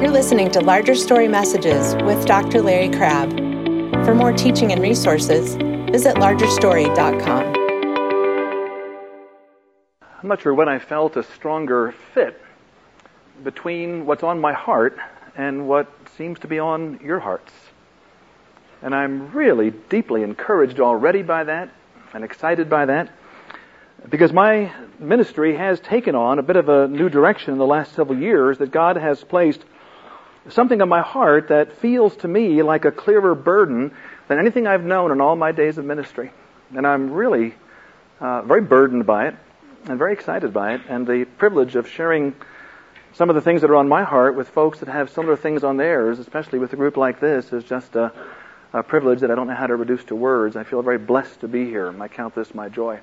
You're listening to Larger Story Messages with Dr. Larry Crabb. For more teaching and resources, visit largerstory.com. I'm not sure when I felt a stronger fit between what's on my heart and what seems to be on your hearts. And I'm really deeply encouraged already by that and excited by that because my ministry has taken on a bit of a new direction in the last several years that God has placed something on my heart that feels to me like a clearer burden than anything I've known in all my days of ministry. And I'm really uh, very burdened by it and very excited by it and the privilege of sharing some of the things that are on my heart with folks that have similar things on theirs, especially with a group like this, is just a, a privilege that I don't know how to reduce to words. I feel very blessed to be here. I count this my joy.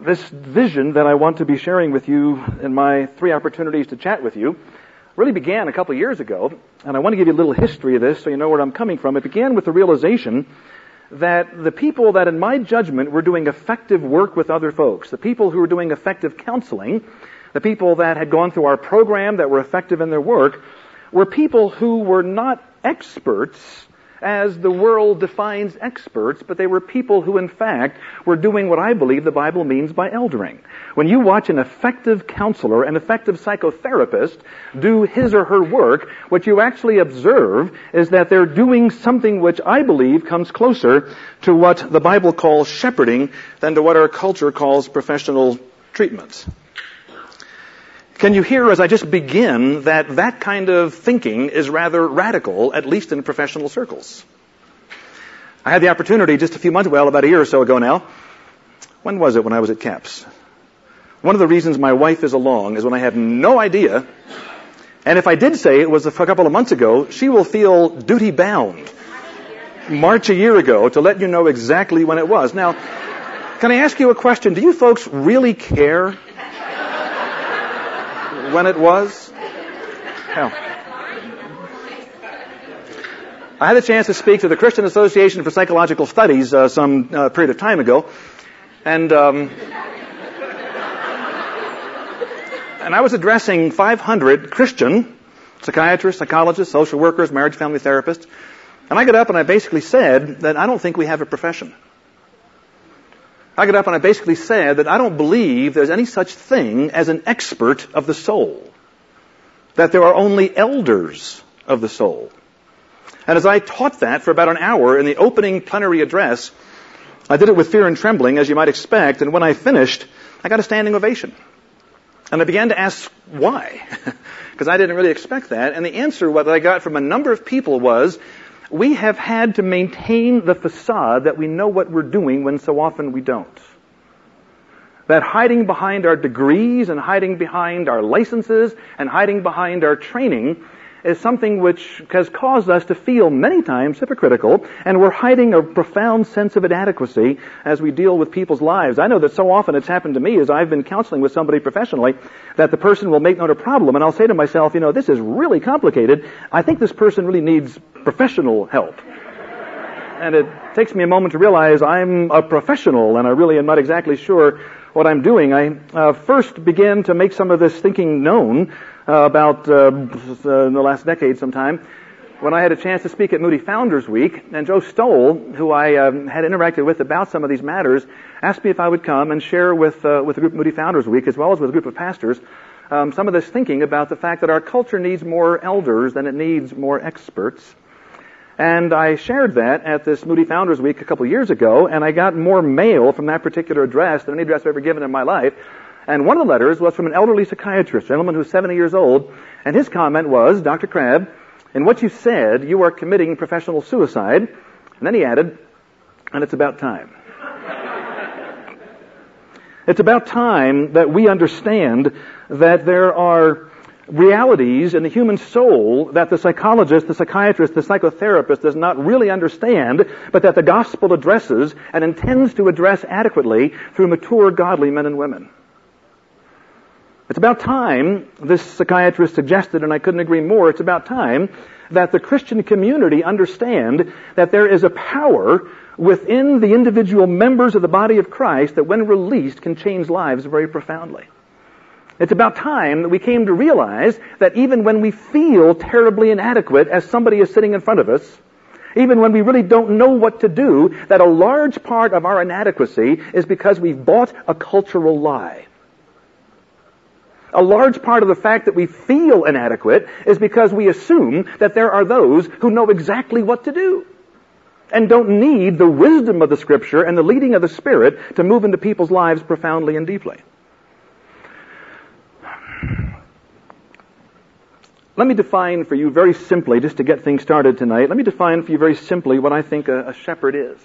This vision that I want to be sharing with you in my three opportunities to chat with you really began a couple of years ago, and I want to give you a little history of this so you know where I'm coming from. It began with the realization that the people that, in my judgment, were doing effective work with other folks, the people who were doing effective counseling, the people that had gone through our program that were effective in their work, were people who were not experts as the world defines experts, but they were people who in fact were doing what I believe the Bible means by eldering. When you watch an effective counselor, an effective psychotherapist do his or her work, what you actually observe is that they're doing something which I believe comes closer to what the Bible calls shepherding than to what our culture calls professional treatment. Can you hear as I just begin that that kind of thinking is rather radical, at least in professional circles? I had the opportunity just a few months, well, about a year or so ago now. When was it when I was at CAPS? One of the reasons my wife is along is when I have no idea, and if I did say it was a couple of months ago, she will feel duty bound. March a year ago to let you know exactly when it was. Now, can I ask you a question? Do you folks really care when it was? Hell. I had a chance to speak to the Christian Association for Psychological Studies uh, some uh, period of time ago, and um, and I was addressing 500 Christian psychiatrists, psychologists, social workers, marriage family therapists, and I got up and I basically said that I don't think we have a profession. I got up and I basically said that I don't believe there's any such thing as an expert of the soul. That there are only elders of the soul. And as I taught that for about an hour in the opening plenary address, I did it with fear and trembling, as you might expect, and when I finished, I got a standing ovation. And I began to ask why, because I didn't really expect that. And the answer what I got from a number of people was, we have had to maintain the facade that we know what we're doing when so often we don't. That hiding behind our degrees and hiding behind our licenses and hiding behind our training is something which has caused us to feel many times hypocritical, and we're hiding a profound sense of inadequacy as we deal with people's lives. I know that so often it's happened to me as I've been counseling with somebody professionally that the person will make note a problem, and I'll say to myself, you know, this is really complicated. I think this person really needs professional help. And it takes me a moment to realize I'm a professional, and I really am not exactly sure what I'm doing. I uh, first began to make some of this thinking known uh, about uh, in the last decade sometime when I had a chance to speak at Moody Founders Week, and Joe Stowell, who I um, had interacted with about some of these matters, asked me if I would come and share with uh, with the group Moody Founders Week, as well as with a group of pastors, um, some of this thinking about the fact that our culture needs more elders than it needs more experts. And I shared that at this Moody Founders Week a couple years ago, and I got more mail from that particular address than any address I've ever given in my life. And one of the letters was from an elderly psychiatrist, a gentleman who's 70 years old, and his comment was, Dr. Crabb, in what you said, you are committing professional suicide. And then he added, and it's about time. it's about time that we understand that there are realities in the human soul that the psychologist, the psychiatrist, the psychotherapist does not really understand, but that the gospel addresses and intends to address adequately through mature godly men and women. It's about time, this psychiatrist suggested, and I couldn't agree more, it's about time that the Christian community understand that there is a power within the individual members of the body of Christ that when released can change lives very profoundly. It's about time that we came to realize that even when we feel terribly inadequate as somebody is sitting in front of us, even when we really don't know what to do, that a large part of our inadequacy is because we've bought a cultural lie. A large part of the fact that we feel inadequate is because we assume that there are those who know exactly what to do and don't need the wisdom of the scripture and the leading of the spirit to move into people's lives profoundly and deeply. Let me define for you very simply, just to get things started tonight, let me define for you very simply what I think a, a shepherd is.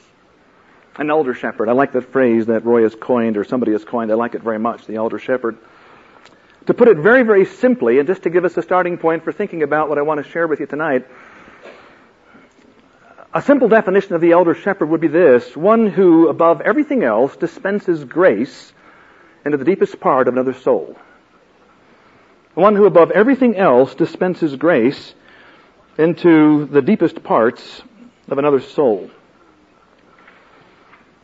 An elder shepherd. I like that phrase that Roy has coined or somebody has coined. I like it very much, the elder shepherd. To put it very, very simply, and just to give us a starting point for thinking about what I want to share with you tonight, a simple definition of the elder shepherd would be this one who, above everything else, dispenses grace into the deepest part of another soul one who above everything else dispenses grace into the deepest parts of another soul.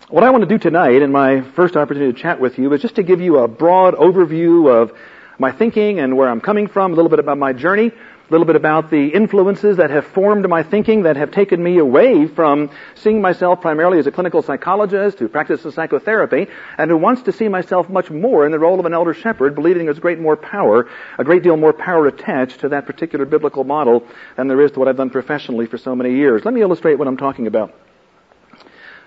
What I want to do tonight in my first opportunity to chat with you is just to give you a broad overview of my thinking and where I'm coming from, a little bit about my journey, a little bit about the influences that have formed my thinking that have taken me away from seeing myself primarily as a clinical psychologist who practices psychotherapy and who wants to see myself much more in the role of an elder shepherd, believing there's great more power, a great deal more power attached to that particular biblical model than there is to what I've done professionally for so many years. Let me illustrate what I'm talking about.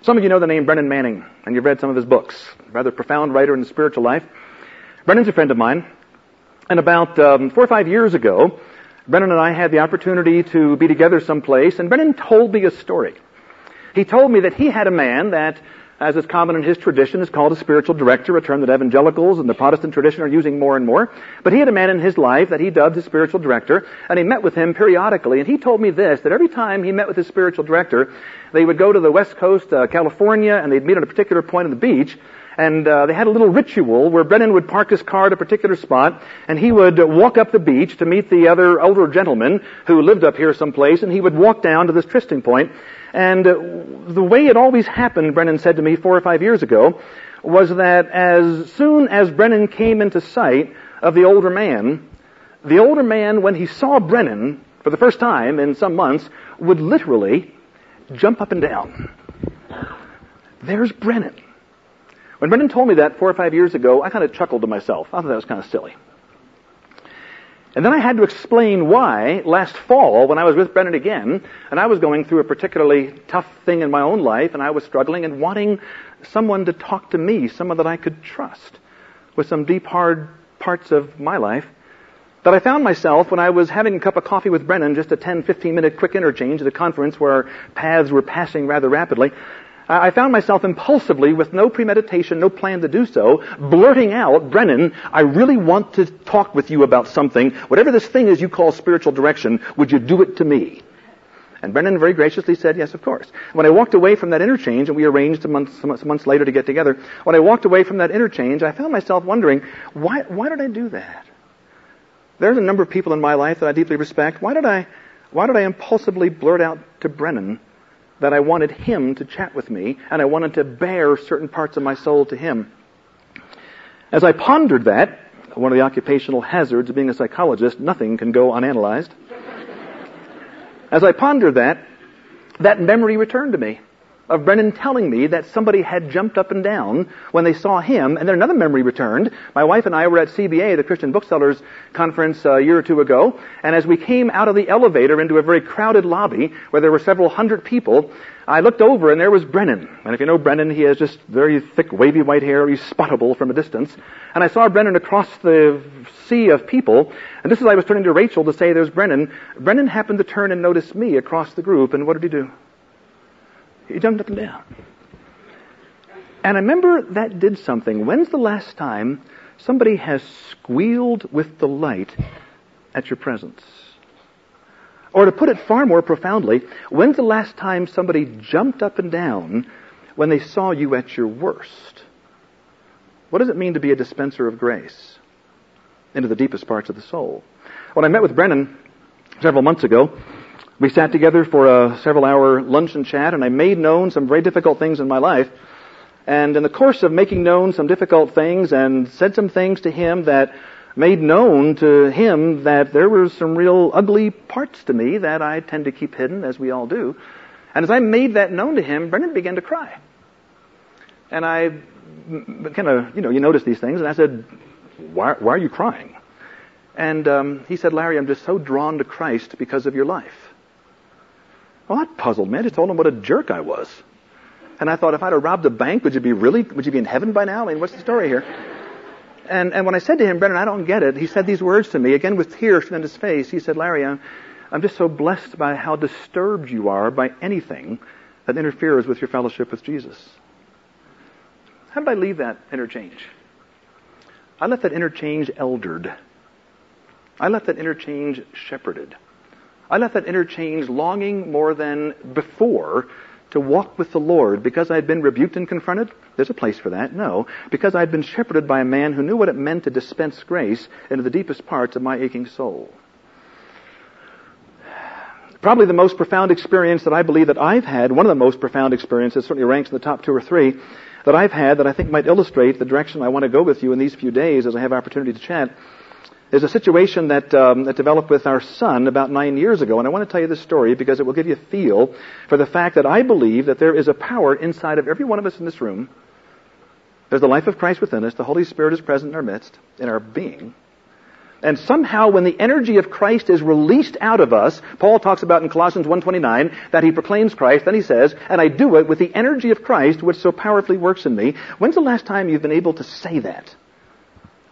Some of you know the name Brennan Manning, and you've read some of his books. Rather profound writer in the spiritual life. Brennan's a friend of mine, and about um, four or five years ago, Brennan and I had the opportunity to be together someplace, and Brennan told me a story. He told me that he had a man that, as is common in his tradition, is called a spiritual director, a term that evangelicals and the Protestant tradition are using more and more. But he had a man in his life that he dubbed his spiritual director, and he met with him periodically, and he told me this, that every time he met with his spiritual director, they would go to the west coast, uh, California, and they'd meet at a particular point on the beach, and uh, they had a little ritual where Brennan would park his car at a particular spot, and he would walk up the beach to meet the other older gentleman who lived up here someplace, and he would walk down to this trysting point. And uh, the way it always happened, Brennan said to me four or five years ago, was that as soon as Brennan came into sight of the older man, the older man, when he saw Brennan for the first time in some months, would literally jump up and down. There's Brennan. When Brennan told me that four or five years ago, I kind of chuckled to myself. I thought that was kind of silly. And then I had to explain why last fall when I was with Brennan again, and I was going through a particularly tough thing in my own life, and I was struggling and wanting someone to talk to me, someone that I could trust with some deep, hard parts of my life, that I found myself when I was having a cup of coffee with Brennan, just a 10, 15 minute quick interchange at a conference where our paths were passing rather rapidly, I found myself impulsively, with no premeditation, no plan to do so, blurting out, Brennan, I really want to talk with you about something. Whatever this thing is you call spiritual direction, would you do it to me? And Brennan very graciously said, yes, of course. When I walked away from that interchange, and we arranged months, months later to get together, when I walked away from that interchange, I found myself wondering, why, why did I do that? There's a number of people in my life that I deeply respect. Why did I, why did I impulsively blurt out to Brennan that I wanted him to chat with me, and I wanted to bear certain parts of my soul to him. As I pondered that, one of the occupational hazards of being a psychologist, nothing can go unanalyzed. As I pondered that, that memory returned to me of Brennan telling me that somebody had jumped up and down when they saw him, and then another memory returned. My wife and I were at CBA, the Christian Booksellers Conference, uh, a year or two ago, and as we came out of the elevator into a very crowded lobby where there were several hundred people, I looked over and there was Brennan. And if you know Brennan, he has just very thick, wavy white hair. He's spottable from a distance. And I saw Brennan across the sea of people. And just as I was turning to Rachel to say there's Brennan, Brennan happened to turn and notice me across the group. And what did he do? Jumped up and down. And I remember that did something. When's the last time somebody has squealed with delight at your presence? Or to put it far more profoundly, when's the last time somebody jumped up and down when they saw you at your worst? What does it mean to be a dispenser of grace into the deepest parts of the soul? When I met with Brennan several months ago, we sat together for a several hour luncheon chat and I made known some very difficult things in my life. And in the course of making known some difficult things and said some things to him that made known to him that there were some real ugly parts to me that I tend to keep hidden, as we all do. And as I made that known to him, Brennan began to cry. And I kind of, you know, you notice these things, and I said, why, why are you crying? And um, he said, Larry, I'm just so drawn to Christ because of your life. Well, that puzzled me. I just told him what a jerk I was. And I thought, if I'd have robbed a bank, would you be really, would you be in heaven by now? I mean, what's the story here? And, and when I said to him, Brennan, I don't get it, he said these words to me, again with tears in his face. He said, Larry, I'm, I'm just so blessed by how disturbed you are by anything that interferes with your fellowship with Jesus. How did I leave that interchange? I let that interchange eldered. I let that interchange shepherded. I let that interchange longing more than before to walk with the Lord because I had been rebuked and confronted? There's a place for that. No. Because I had been shepherded by a man who knew what it meant to dispense grace into the deepest parts of my aching soul. Probably the most profound experience that I believe that I've had, one of the most profound experiences, certainly ranks in the top two or three, that I've had that I think might illustrate the direction I want to go with you in these few days as I have opportunity to chat is a situation that, um, that developed with our son about nine years ago. And I want to tell you this story because it will give you a feel for the fact that I believe that there is a power inside of every one of us in this room. There's the life of Christ within us. The Holy Spirit is present in our midst, in our being. And somehow when the energy of Christ is released out of us, Paul talks about in Colossians 1.29 that he proclaims Christ, then he says, and I do it with the energy of Christ which so powerfully works in me. When's the last time you've been able to say that?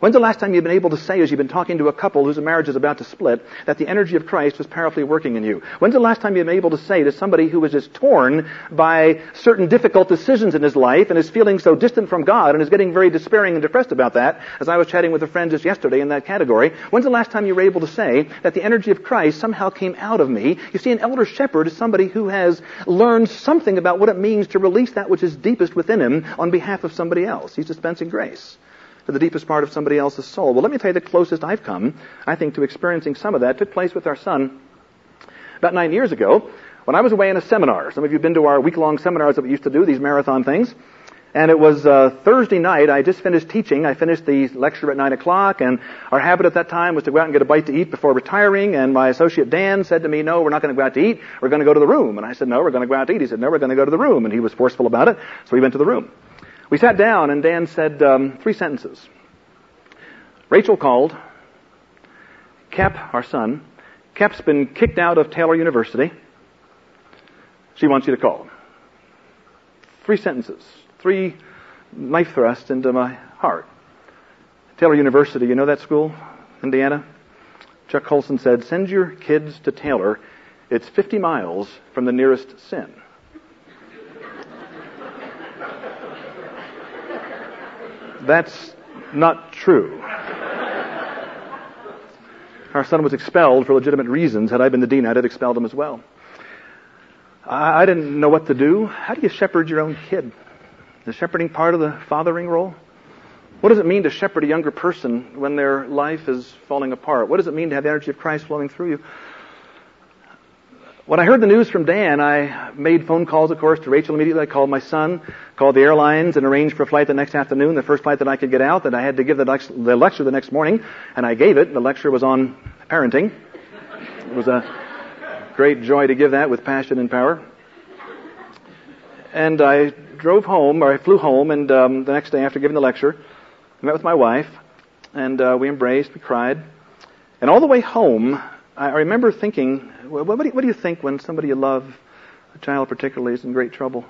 When's the last time you've been able to say, as you've been talking to a couple whose marriage is about to split, that the energy of Christ was powerfully working in you? When's the last time you've been able to say to somebody who is just torn by certain difficult decisions in his life and is feeling so distant from God and is getting very despairing and depressed about that, as I was chatting with a friend just yesterday in that category, when's the last time you were able to say that the energy of Christ somehow came out of me? You see, an elder shepherd is somebody who has learned something about what it means to release that which is deepest within him on behalf of somebody else. He's dispensing grace to the deepest part of somebody else's soul. Well, let me tell you the closest I've come, I think, to experiencing some of that took place with our son about nine years ago when I was away in a seminar. Some of you have been to our week-long seminars that we used to do, these marathon things. And it was uh, Thursday night. I just finished teaching. I finished the lecture at nine o'clock, and our habit at that time was to go out and get a bite to eat before retiring. And my associate Dan said to me, "No, we're not going to go out to eat. We're going to go to the room." And I said, "No, we're going to go out to eat." He said, "No, we're going to go to the room." And he was forceful about it, so we went to the room. We sat down, and Dan said um, three sentences. Rachel called. Kep, our son, Kep's been kicked out of Taylor University. She wants you to call. Three sentences, three knife thrusts into my heart. Taylor University, you know that school, Indiana? Chuck Colson said, send your kids to Taylor. It's 50 miles from the nearest sin. That's not true. Our son was expelled for legitimate reasons. Had I been the dean, I'd have expelled him as well. I, didn't know what to do. How do you shepherd your own kid? The shepherding part of the fathering role? What does it mean to shepherd a younger person when their life is falling apart? What does it mean to have the energy of Christ flowing through you? When I heard the news from Dan, I made phone calls, of course, to Rachel immediately. I called my son, called the airlines, and arranged for a flight the next afternoon, the first flight that I could get out, that I had to give the, the lecture the next morning, and I gave it. The lecture was on parenting. It was a great joy to give that with passion and power. And I drove home, or I flew home, and um, the next day after giving the lecture, I met with my wife, and uh, we embraced, we cried. And all the way home, I remember thinking, well, what, do you, what do you think when somebody you love, a child particularly, is in great trouble?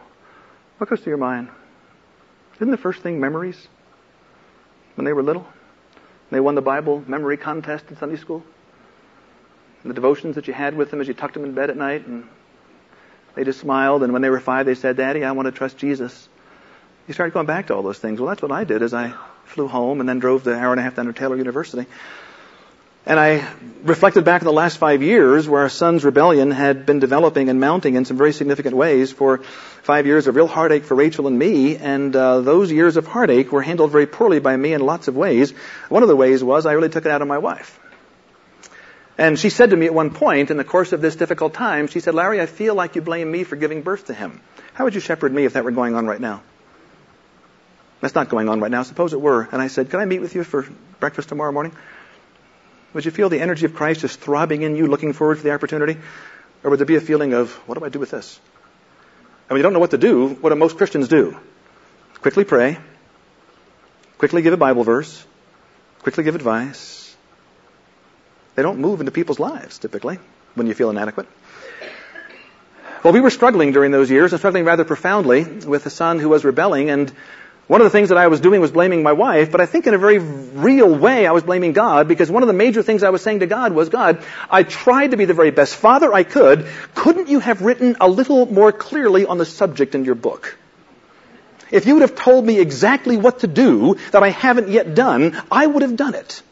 What goes through your mind? Isn't the first thing memories? When they were little? They won the Bible memory contest in Sunday school? And the devotions that you had with them as you tucked them in bed at night and they just smiled and when they were five they said, Daddy, I want to trust Jesus. You started going back to all those things. Well, that's what I did as I flew home and then drove the hour and a half down to Taylor University. And I reflected back on the last five years where our son's rebellion had been developing and mounting in some very significant ways for five years of real heartache for Rachel and me. And uh, those years of heartache were handled very poorly by me in lots of ways. One of the ways was I really took it out on my wife. And she said to me at one point in the course of this difficult time, she said, Larry, I feel like you blame me for giving birth to him. How would you shepherd me if that were going on right now? That's not going on right now. Suppose it were. And I said, can I meet with you for breakfast tomorrow morning? Would you feel the energy of Christ just throbbing in you, looking forward to the opportunity? Or would there be a feeling of, what do I do with this? And when you don't know what to do, what do most Christians do? Quickly pray, quickly give a Bible verse, quickly give advice. They don't move into people's lives, typically, when you feel inadequate. Well, we were struggling during those years, and struggling rather profoundly with a son who was rebelling, and one of the things that I was doing was blaming my wife, but I think in a very real way I was blaming God because one of the major things I was saying to God was, God, I tried to be the very best father I could. Couldn't you have written a little more clearly on the subject in your book? If you would have told me exactly what to do that I haven't yet done, I would have done it.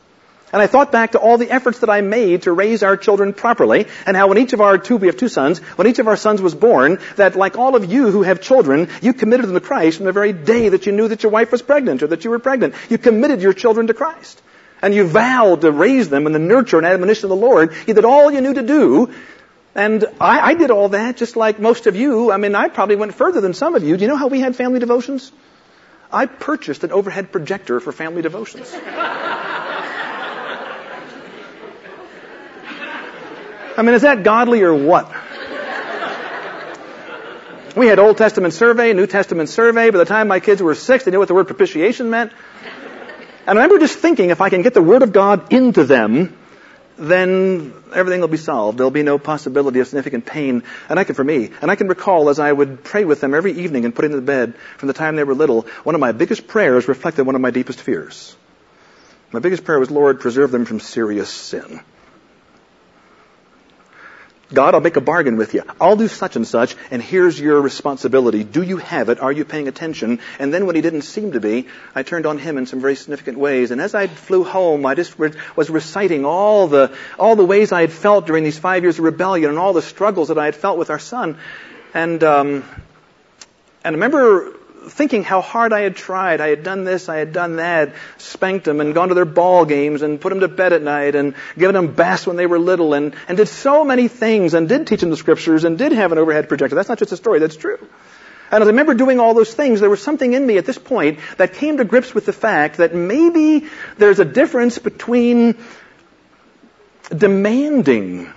And I thought back to all the efforts that I made to raise our children properly, and how when each of our two, we have two sons, when each of our sons was born, that like all of you who have children, you committed them to Christ from the very day that you knew that your wife was pregnant or that you were pregnant. You committed your children to Christ. And you vowed to raise them in the nurture and admonition of the Lord. You did all you knew to do. And I, I did all that just like most of you. I mean, I probably went further than some of you. Do you know how we had family devotions? I purchased an overhead projector for family devotions. I mean, is that godly or what? We had Old Testament survey, New Testament survey. By the time my kids were six, they knew what the word propitiation meant. And I remember just thinking, if I can get the Word of God into them, then everything will be solved. There'll be no possibility of significant pain. And I can, for me, and I can recall as I would pray with them every evening and put them to bed from the time they were little, one of my biggest prayers reflected one of my deepest fears. My biggest prayer was, Lord, preserve them from serious sin. God, I'll make a bargain with you. I'll do such and such, and here's your responsibility. Do you have it? Are you paying attention? And then when he didn't seem to be, I turned on him in some very significant ways. And as I flew home, I just re- was reciting all the, all the ways I had felt during these five years of rebellion and all the struggles that I had felt with our son. And, um, and I remember thinking how hard I had tried. I had done this, I had done that, spanked them and gone to their ball games and put them to bed at night and given them baths when they were little and, and did so many things and did teach them the scriptures and did have an overhead projector. That's not just a story, that's true. And as I remember doing all those things, there was something in me at this point that came to grips with the fact that maybe there's a difference between demanding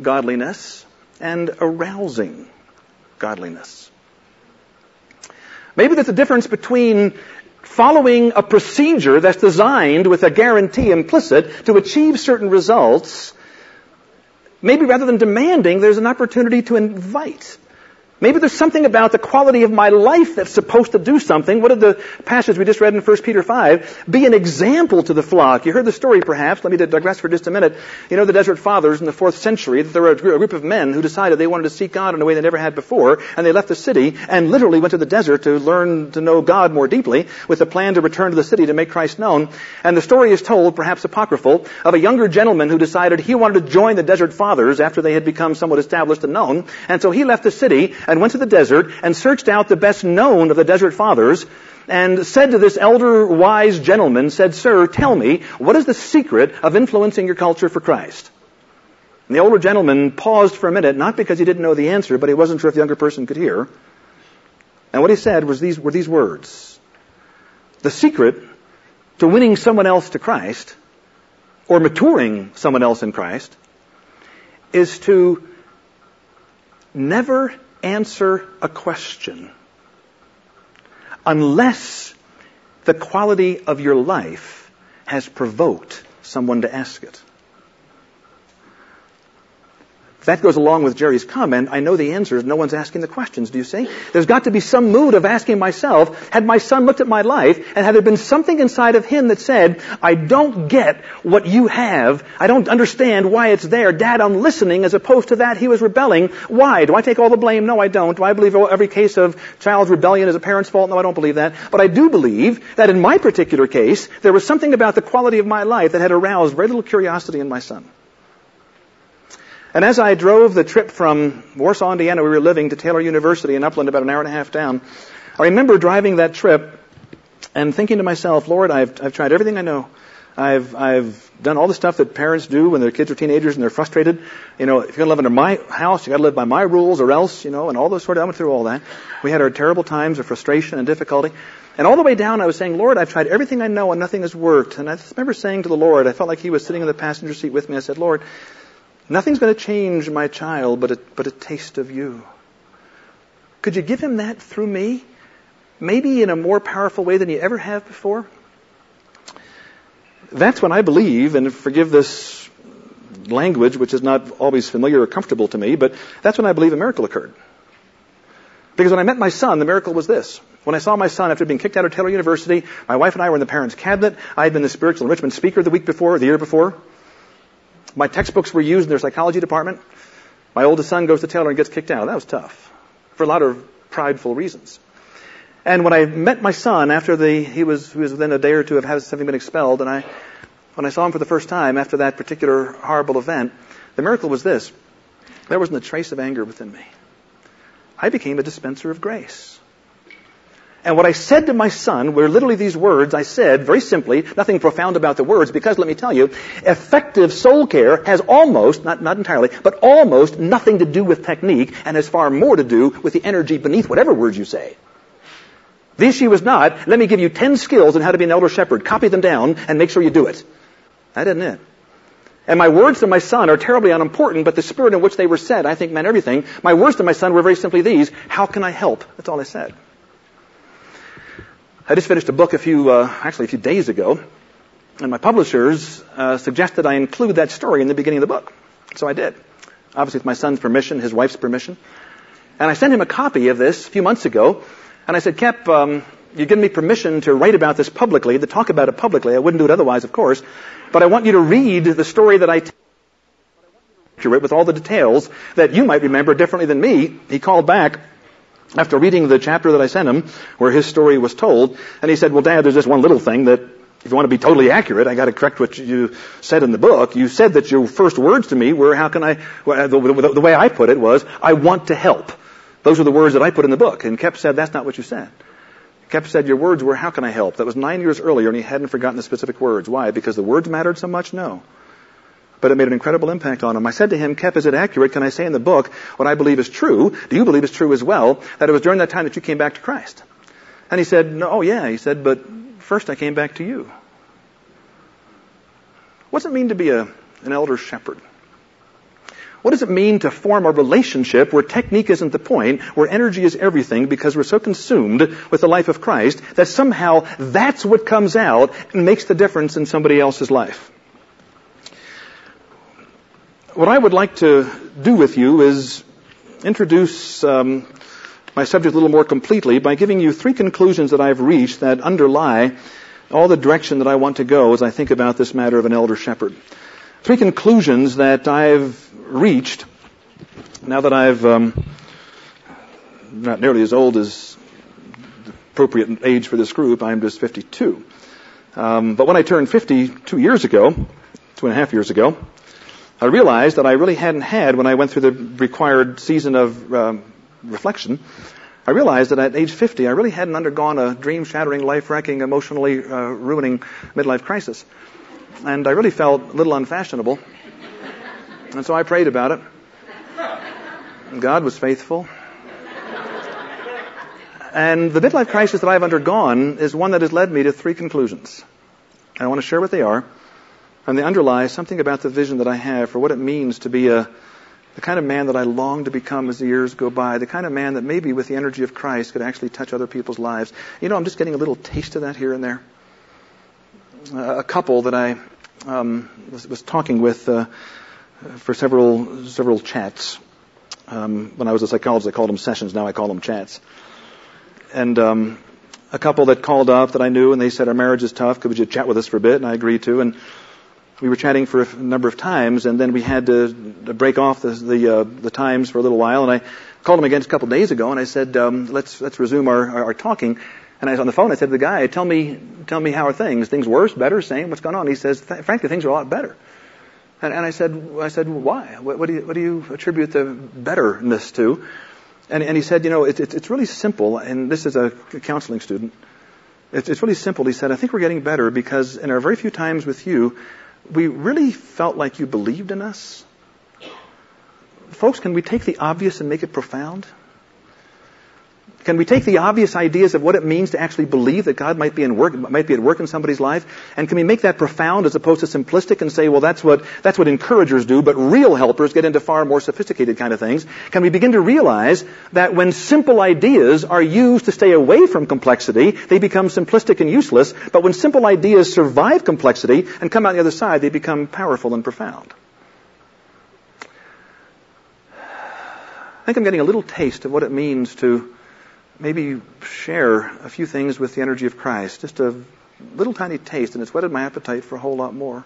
godliness and arousing godliness. Maybe there's a difference between following a procedure that's designed with a guarantee implicit to achieve certain results. Maybe rather than demanding, there's an opportunity to invite. Maybe there's something about the quality of my life that's supposed to do something. What did the passage we just read in 1 Peter 5? Be an example to the flock. You heard the story perhaps. Let me digress for just a minute. You know the Desert Fathers in the 4th century, that there were a group of men who decided they wanted to seek God in a way they never had before, and they left the city and literally went to the desert to learn to know God more deeply with a plan to return to the city to make Christ known. And the story is told, perhaps apocryphal, of a younger gentleman who decided he wanted to join the Desert Fathers after they had become somewhat established and known. And so he left the city and went to the desert and searched out the best known of the desert fathers and said to this elder wise gentleman, said, Sir, tell me, what is the secret of influencing your culture for Christ? And the older gentleman paused for a minute, not because he didn't know the answer, but he wasn't sure if the younger person could hear. And what he said was these, were these words. The secret to winning someone else to Christ, or maturing someone else in Christ, is to never answer a question unless the quality of your life has provoked someone to ask it. That goes along with Jerry's comment. I know the answers. No one's asking the questions. Do you see? There's got to be some mood of asking myself, had my son looked at my life and had there been something inside of him that said, I don't get what you have. I don't understand why it's there. Dad, I'm listening as opposed to that he was rebelling. Why? Do I take all the blame? No, I don't. Do I believe every case of child's rebellion is a parent's fault? No, I don't believe that. But I do believe that in my particular case, there was something about the quality of my life that had aroused very little curiosity in my son. And as I drove the trip from Warsaw, Indiana, where we were living to Taylor University in Upland, about an hour and a half down. I remember driving that trip and thinking to myself, Lord, I've, I've tried everything I know. I've, I've done all the stuff that parents do when their kids are teenagers and they're frustrated. You know, if you're going to live under my house, you got to live by my rules or else, you know, and all those sort of, I went through all that. We had our terrible times of frustration and difficulty. And all the way down, I was saying, Lord, I've tried everything I know and nothing has worked. And I remember saying to the Lord, I felt like He was sitting in the passenger seat with me. I said, Lord, nothing's going to change my child but a, but a taste of you. Could you give him that through me? Maybe in a more powerful way than you ever have before? That's when I believe, and forgive this language, which is not always familiar or comfortable to me, but that's when I believe a miracle occurred. Because when I met my son, the miracle was this. When I saw my son after being kicked out of Taylor University, my wife and I were in the parents' cabinet. I had been the spiritual enrichment speaker the week before, the year before. My textbooks were used in their psychology department. My oldest son goes to Taylor and gets kicked out. That was tough for a lot of prideful reasons. And when I met my son after the, he was, he was within a day or two of having been expelled, and I, when I saw him for the first time after that particular horrible event, the miracle was this. There wasn't a trace of anger within me. I became a dispenser of grace. And what I said to my son were literally these words I said, very simply, nothing profound about the words, because let me tell you, effective soul care has almost, not, not entirely, but almost nothing to do with technique and has far more to do with the energy beneath whatever words you say. The issue was not, let me give you 10 skills on how to be an elder shepherd, copy them down, and make sure you do it. That isn't it. And my words to my son are terribly unimportant, but the spirit in which they were said, I think, meant everything. My words to my son were very simply these, how can I help? That's all I said. I just finished a book a few, uh, actually a few days ago, and my publishers uh, suggested I include that story in the beginning of the book. So I did. Obviously with my son's permission, his wife's permission. And I sent him a copy of this a few months ago, and I said, Kep, um, you've given me permission to write about this publicly, to talk about it publicly. I wouldn't do it otherwise, of course. But I want you to read the story that I tell with all the details that you might remember differently than me. He called back after reading the chapter that I sent him, where his story was told, and he said, well, Dad, there's just one little thing that, if you want to be totally accurate, I got to correct what you said in the book. You said that your first words to me were, how can I, uh, the, the, the way I put it was, I want to help. Those are the words that I put in the book. And Kep said, that's not what you said. Kep said, your words were, how can I help? That was nine years earlier, and he hadn't forgotten the specific words. Why? Because the words mattered so much? No but it made an incredible impact on him. I said to him, Kep, is it accurate? Can I say in the book what I believe is true? Do you believe is true as well? That it was during that time that you came back to Christ? And he said, no, oh yeah. He said, but first I came back to you. What does it mean to be a, an elder shepherd? What does it mean to form a relationship where technique isn't the point, where energy is everything because we're so consumed with the life of Christ that somehow that's what comes out and makes the difference in somebody else's life? What I would like to do with you is introduce um, my subject a little more completely by giving you three conclusions that I've reached that underlie all the direction that I want to go as I think about this matter of an elder shepherd. Three conclusions that I've reached now that I've um, not nearly as old as the appropriate age for this group. I'm just 52. Um, but when I turned 50 two years ago, two and a half years ago, I realized that I really hadn't had, when I went through the required season of um, reflection, I realized that at age 50, I really hadn't undergone a dream-shattering, life-wrecking, emotionally uh, ruining midlife crisis. And I really felt a little unfashionable. And so I prayed about it. And God was faithful. And the midlife crisis that I've undergone is one that has led me to three conclusions. And I want to share what they are. And they underlie something about the vision that I have for what it means to be a, the kind of man that I long to become as the years go by, the kind of man that maybe with the energy of Christ could actually touch other people's lives. You know, I'm just getting a little taste of that here and there. Uh, a couple that I um, was, was, talking with uh, for several several chats. Um, when I was a psychologist, I called them sessions. Now I call them chats. And um, a couple that called up that I knew, and they said our marriage is tough. Could you chat with us for a bit? And I agreed to. And we were chatting for a number of times, and then we had to, break off the the, uh, the, times for a little while. And I called him again a couple of days ago, and I said, um, "Let's let's resume our, our, our, talking." And I was on the phone. I said to the guy, "Tell me, tell me how are things? Things worse, better, same? What's going on?" He says, "Frankly, things are a lot better." And, and I said, "I said, why? What, what, do you what do you attribute the betterness to?" And, and he said, "You know, it, it, it's really simple." And this is a counseling student. It's, it's really simple. He said, "I think we're getting better because in our very few times with you." We really felt like you believed in us. Folks, can we take the obvious and make it profound? Can we take the obvious ideas of what it means to actually believe that God might be in work, might be at work in somebody's life, and can we make that profound as opposed to simplistic and say, well, that's what that's what encouragers do, but real helpers get into far more sophisticated kind of things? Can we begin to realize that when simple ideas are used to stay away from complexity, they become simplistic and useless, but when simple ideas survive complexity and come out the other side, they become powerful and profound? I think I'm getting a little taste of what it means to maybe share a few things with the energy of Christ. Just a little tiny taste, and it's whetted my appetite for a whole lot more.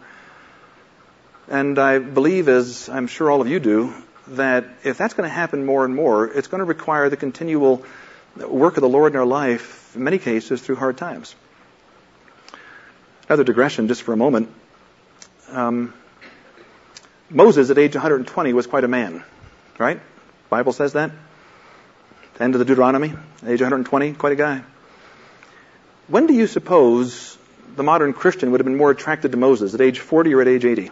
And I believe, as I'm sure all of you do, that if that's going to happen more and more, it's going to require the continual work of the Lord in our life, in many cases, through hard times. Another digression, just for a moment. Um, Moses, at age 120, was quite a man, right? Bible says that. End of the Deuteronomy, age 120, quite a guy. When do you suppose the modern Christian would have been more attracted to Moses, at age 40 or at age 80?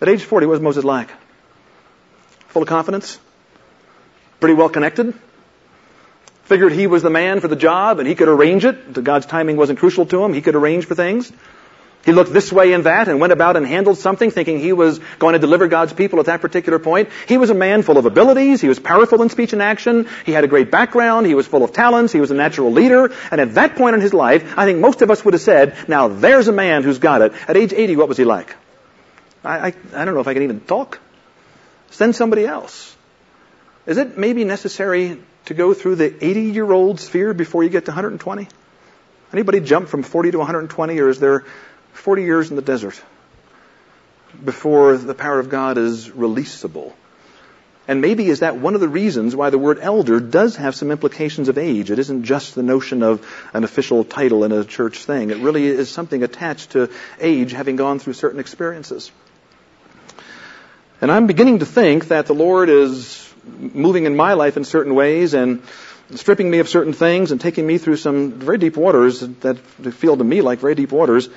At age 40, what was Moses like? Full of confidence? Pretty well connected? Figured he was the man for the job and he could arrange it. God's timing wasn't crucial to him. He could arrange for things. He looked this way and that and went about and handled something thinking he was going to deliver God's people at that particular point. He was a man full of abilities. He was powerful in speech and action. He had a great background. He was full of talents. He was a natural leader. And at that point in his life, I think most of us would have said, now there's a man who's got it. At age 80, what was he like? I, I, I don't know if I can even talk. Send somebody else. Is it maybe necessary to go through the 80 year old sphere before you get to 120? Anybody jump from 40 to 120 or is there 40 years in the desert before the power of God is releasable. And maybe is that one of the reasons why the word elder does have some implications of age. It isn't just the notion of an official title in a church thing. It really is something attached to age having gone through certain experiences. And I'm beginning to think that the Lord is moving in my life in certain ways and stripping me of certain things and taking me through some very deep waters that feel to me like very deep waters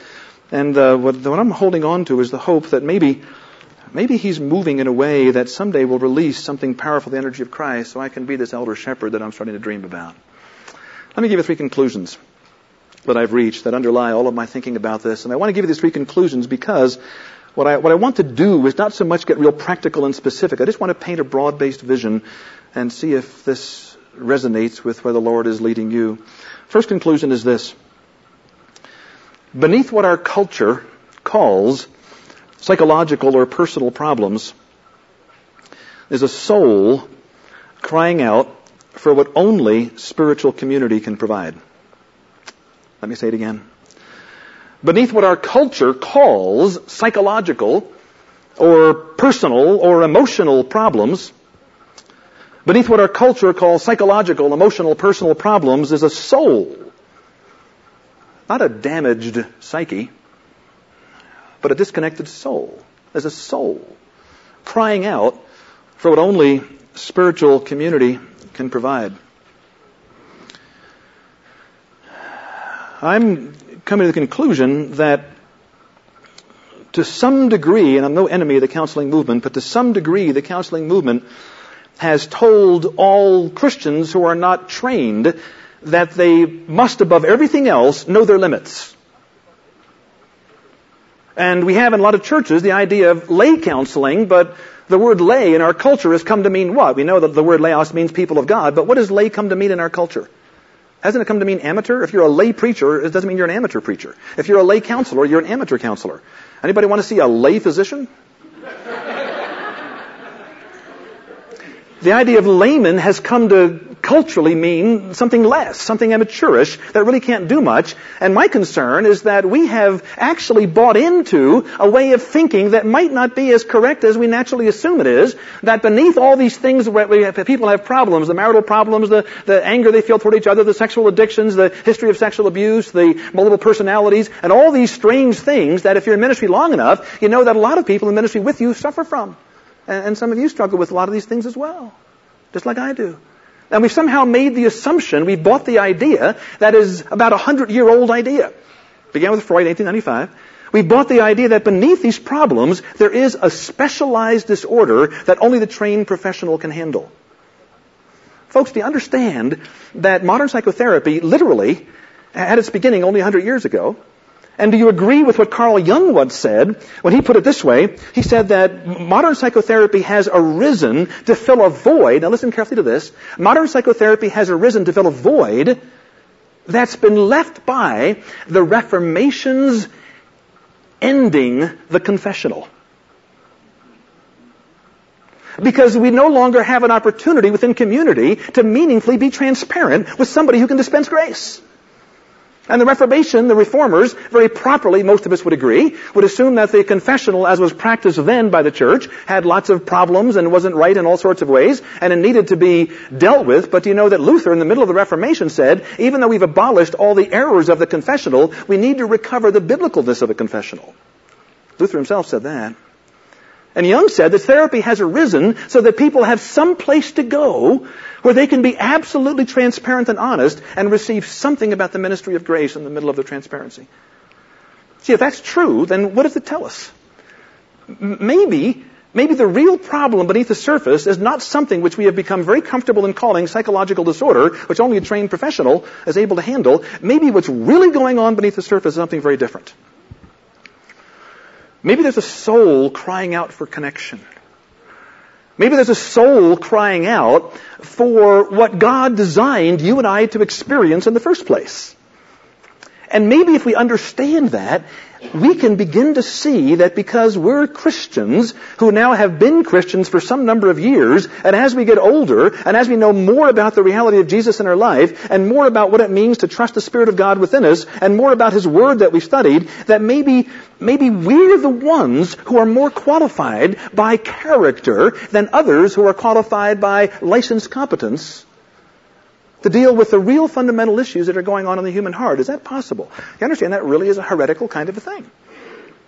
and uh, what, what I'm holding on to is the hope that maybe, maybe He's moving in a way that someday will release something powerful, the energy of Christ, so I can be this elder shepherd that I'm starting to dream about. Let me give you three conclusions that I've reached that underlie all of my thinking about this. And I want to give you these three conclusions because what I, what I want to do is not so much get real practical and specific. I just want to paint a broad-based vision and see if this resonates with where the Lord is leading you. First conclusion is this. Beneath what our culture calls psychological or personal problems is a soul crying out for what only spiritual community can provide. Let me say it again. Beneath what our culture calls psychological or personal or emotional problems, beneath what our culture calls psychological, emotional, personal problems is a soul not a damaged psyche, but a disconnected soul. There's a soul crying out for what only spiritual community can provide. I'm coming to the conclusion that to some degree, and I'm no enemy of the counseling movement, but to some degree the counseling movement has told all Christians who are not trained that they must, above everything else, know their limits. And we have in a lot of churches the idea of lay counseling, but the word lay in our culture has come to mean what? We know that the word laos means people of God, but what does lay come to mean in our culture? Hasn't it come to mean amateur? If you're a lay preacher, it doesn't mean you're an amateur preacher. If you're a lay counselor, you're an amateur counselor. Anybody want to see a lay physician? The idea of layman has come to culturally mean something less, something amateurish that really can't do much. And my concern is that we have actually bought into a way of thinking that might not be as correct as we naturally assume it is, that beneath all these things where have, people have problems, the marital problems, the, the anger they feel toward each other, the sexual addictions, the history of sexual abuse, the multiple personalities, and all these strange things that if you're in ministry long enough, you know that a lot of people in ministry with you suffer from. And, and some of you struggle with a lot of these things as well. Just like I do. And we've somehow made the assumption, we bought the idea that is about a hundred year old idea. Began with Freud, in 1895. We bought the idea that beneath these problems, there is a specialized disorder that only the trained professional can handle. Folks, do you understand that modern psychotherapy literally had its beginning only 100 years ago? And do you agree with what Carl Jung once said when he put it this way? He said that modern psychotherapy has arisen to fill a void. Now listen carefully to this. Modern psychotherapy has arisen to fill a void that's been left by the Reformation's ending the confessional. Because we no longer have an opportunity within community to meaningfully be transparent with somebody who can dispense grace. And the Reformation, the Reformers, very properly, most of us would agree, would assume that the confessional, as was practiced then by the church, had lots of problems and wasn't right in all sorts of ways, and it needed to be dealt with. But do you know that Luther, in the middle of the Reformation, said, even though we've abolished all the errors of the confessional, we need to recover the biblicalness of the confessional. Luther himself said that. And Young said that therapy has arisen so that people have some place to go where they can be absolutely transparent and honest and receive something about the ministry of grace in the middle of the transparency. See, if that's true, then what does it tell us? Maybe, maybe the real problem beneath the surface is not something which we have become very comfortable in calling psychological disorder, which only a trained professional is able to handle. Maybe what's really going on beneath the surface is something very different. Maybe there's a soul crying out for connection. Maybe there's a soul crying out for what God designed you and I to experience in the first place. And maybe if we understand that, we can begin to see that because we're Christians who now have been Christians for some number of years, and as we get older, and as we know more about the reality of Jesus in our life, and more about what it means to trust the Spirit of God within us, and more about His Word that we studied, that maybe, maybe we're the ones who are more qualified by character than others who are qualified by licensed competence to deal with the real fundamental issues that are going on in the human heart. Is that possible? You understand that really is a heretical kind of a thing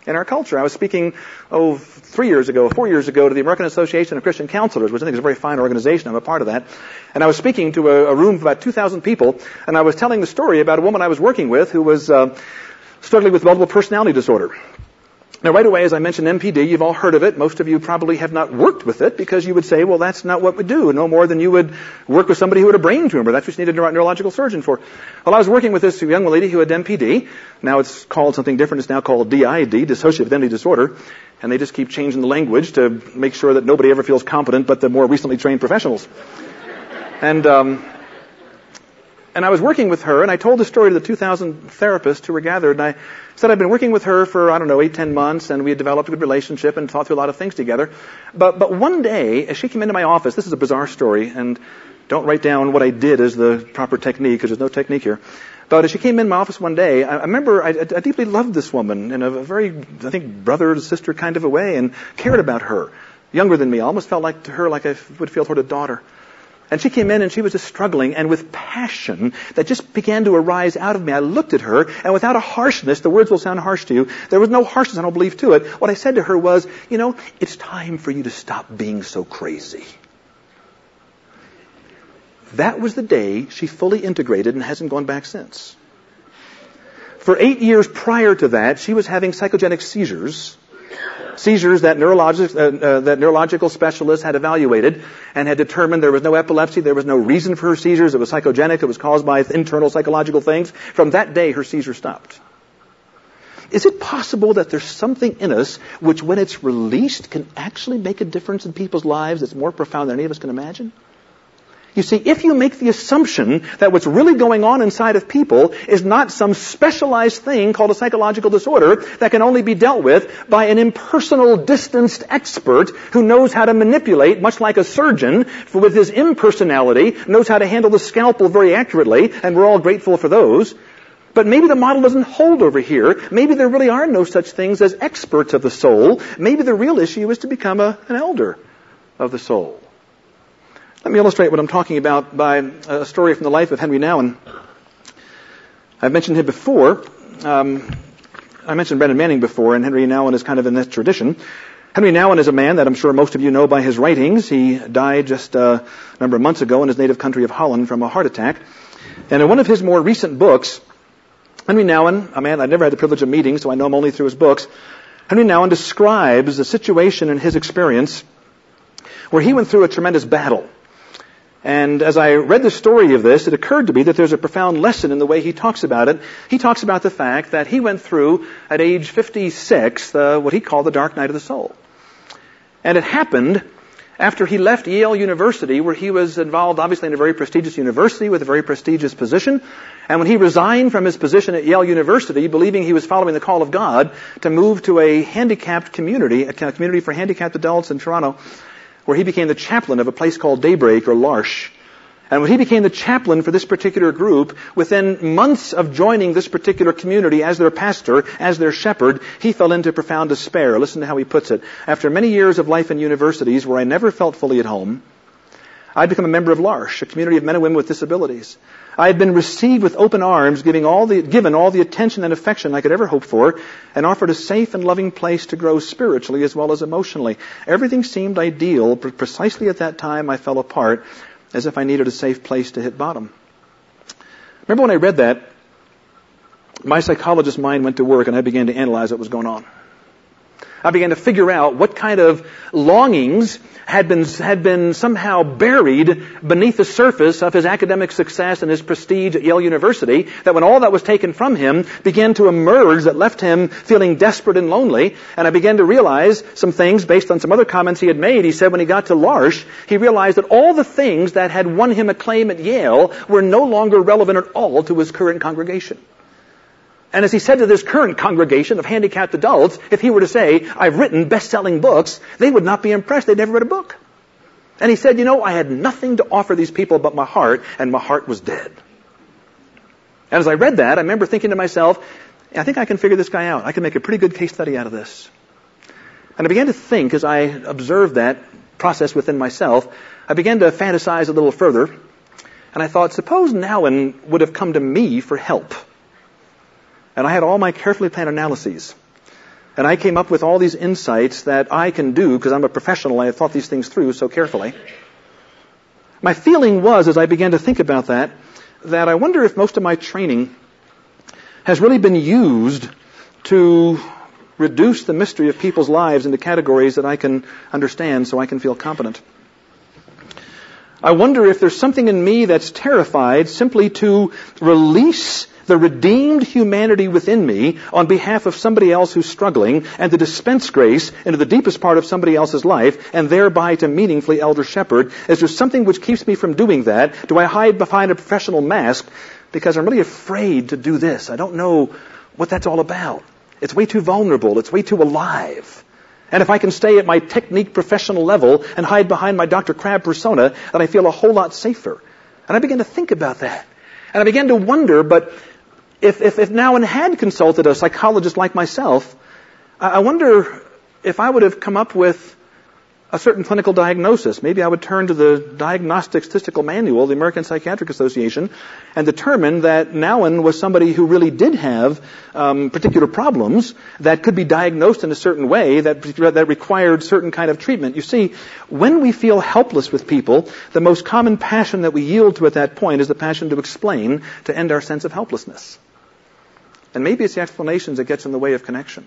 in our culture. I was speaking, oh, three years ago, four years ago, to the American Association of Christian Counselors, which I think is a very fine organization. I'm a part of that. And I was speaking to a, a room of about 2,000 people, and I was telling the story about a woman I was working with who was uh, struggling with multiple personality disorder. Now, right away, as I mentioned MPD, you've all heard of it. Most of you probably have not worked with it because you would say, well, that's not what we do. No more than you would work with somebody who had a brain tumor. That's what you need a neuro- neurological surgeon for. Well, I was working with this young lady who had MPD. Now it's called something different. It's now called DID, dissociative identity disorder. And they just keep changing the language to make sure that nobody ever feels competent but the more recently trained professionals. And, um, and I was working with her, and I told the story to the 2,000 therapists who were gathered, and I said I'd been working with her for, I don't know, eight, ten months, and we had developed a good relationship and thought through a lot of things together. But, but one day, as she came into my office, this is a bizarre story, and don't write down what I did as the proper technique, because there's no technique here. But as she came in my office one day, I, remember I, I deeply loved this woman in a very, I think, brother sister kind of a way, and cared about her. Younger than me, I almost felt like to her like I would feel toward a daughter. And she came in and she was just struggling and with passion that just began to arise out of me. I looked at her and without a harshness, the words will sound harsh to you, there was no harshness, I don't believe, to it. What I said to her was, you know, it's time for you to stop being so crazy. That was the day she fully integrated and hasn't gone back since. For eight years prior to that, she was having psychogenic seizures seizures that, neurologic, uh, uh, that neurological specialists had evaluated and had determined there was no epilepsy, there was no reason for her seizures, it was psychogenic, it was caused by internal psychological things. From that day, her seizure stopped. Is it possible that there's something in us which, when it's released, can actually make a difference in people's lives that's more profound than any of us can imagine? You see, if you make the assumption that what's really going on inside of people is not some specialized thing called a psychological disorder that can only be dealt with by an impersonal, distanced expert who knows how to manipulate, much like a surgeon with his impersonality, knows how to handle the scalpel very accurately, and we're all grateful for those. But maybe the model doesn't hold over here. Maybe there really are no such things as experts of the soul. Maybe the real issue is to become a, an elder of the soul. Let me illustrate what I'm talking about by a story from the life of Henri Nouwen. I've mentioned him before. Um, I mentioned Brennan Manning before, and Henri Nouwen is kind of in this tradition. Henri Nouwen is a man that I'm sure most of you know by his writings. He died just uh, a number of months ago in his native country of Holland from a heart attack. And in one of his more recent books, Henri Nouwen, a man I've never had the privilege of meeting, so I know him only through his books, Henri Nouwen describes the situation in his experience where he went through a tremendous battle And as I read the story of this, it occurred to me that there's a profound lesson in the way he talks about it. He talks about the fact that he went through, at age 56, the, what he called the dark night of the soul. And it happened after he left Yale University, where he was involved obviously in a very prestigious university with a very prestigious position. And when he resigned from his position at Yale University, believing he was following the call of God to move to a handicapped community, a community for handicapped adults in Toronto, where he became the chaplain of a place called Daybreak or L'Arche. And when he became the chaplain for this particular group, within months of joining this particular community as their pastor, as their shepherd, he fell into profound despair. Listen to how he puts it. After many years of life in universities where I never felt fully at home, I'd become a member of L'Arche, a community of men and women with disabilities. I had been received with open arms, giving all the, given all the attention and affection I could ever hope for, and offered a safe and loving place to grow spiritually as well as emotionally. Everything seemed ideal, but precisely at that time I fell apart, as if I needed a safe place to hit bottom. Remember when I read that, my psychologist mind went to work and I began to analyze what was going on. I began to figure out what kind of longings had been, had been somehow buried beneath the surface of his academic success and his prestige at Yale University, that when all that was taken from him began to emerge that left him feeling desperate and lonely. And I began to realize some things based on some other comments he had made. He said when he got to L'Arche, he realized that all the things that had won him acclaim at Yale were no longer relevant at all to his current congregation. And as he said to this current congregation of handicapped adults, if he were to say, I've written best-selling books, they would not be impressed. They'd never read a book. And he said, you know, I had nothing to offer these people but my heart, and my heart was dead. And as I read that, I remember thinking to myself, I think I can figure this guy out. I can make a pretty good case study out of this. And I began to think as I observed that process within myself, I began to fantasize a little further, and I thought, suppose Nouwen would have come to me for help. And I had all my carefully planned analyses. And I came up with all these insights that I can do because I'm a professional. I have thought these things through so carefully. My feeling was, as I began to think about that, that I wonder if most of my training has really been used to reduce the mystery of people's lives into categories that I can understand so I can feel competent. I wonder if there's something in me that's terrified simply to release the redeemed humanity within me on behalf of somebody else who's struggling and to dispense grace into the deepest part of somebody else's life and thereby to meaningfully elder shepherd. Is there something which keeps me from doing that? Do I hide behind a professional mask because I'm really afraid to do this? I don't know what that's all about. It's way too vulnerable. It's way too alive. And if I can stay at my technique professional level and hide behind my Dr. Crabb persona, then I feel a whole lot safer. And I began to think about that. And I began to wonder, but if, if, if Nouwen had consulted a psychologist like myself, I wonder if I would have come up with a certain clinical diagnosis. Maybe I would turn to the Diagnostic Statistical Manual the American Psychiatric Association and determine that Nouwen was somebody who really did have um, particular problems that could be diagnosed in a certain way that, that required certain kind of treatment. You see, when we feel helpless with people, the most common passion that we yield to at that point is the passion to explain to end our sense of helplessness. And maybe it's the explanations that gets in the way of connection.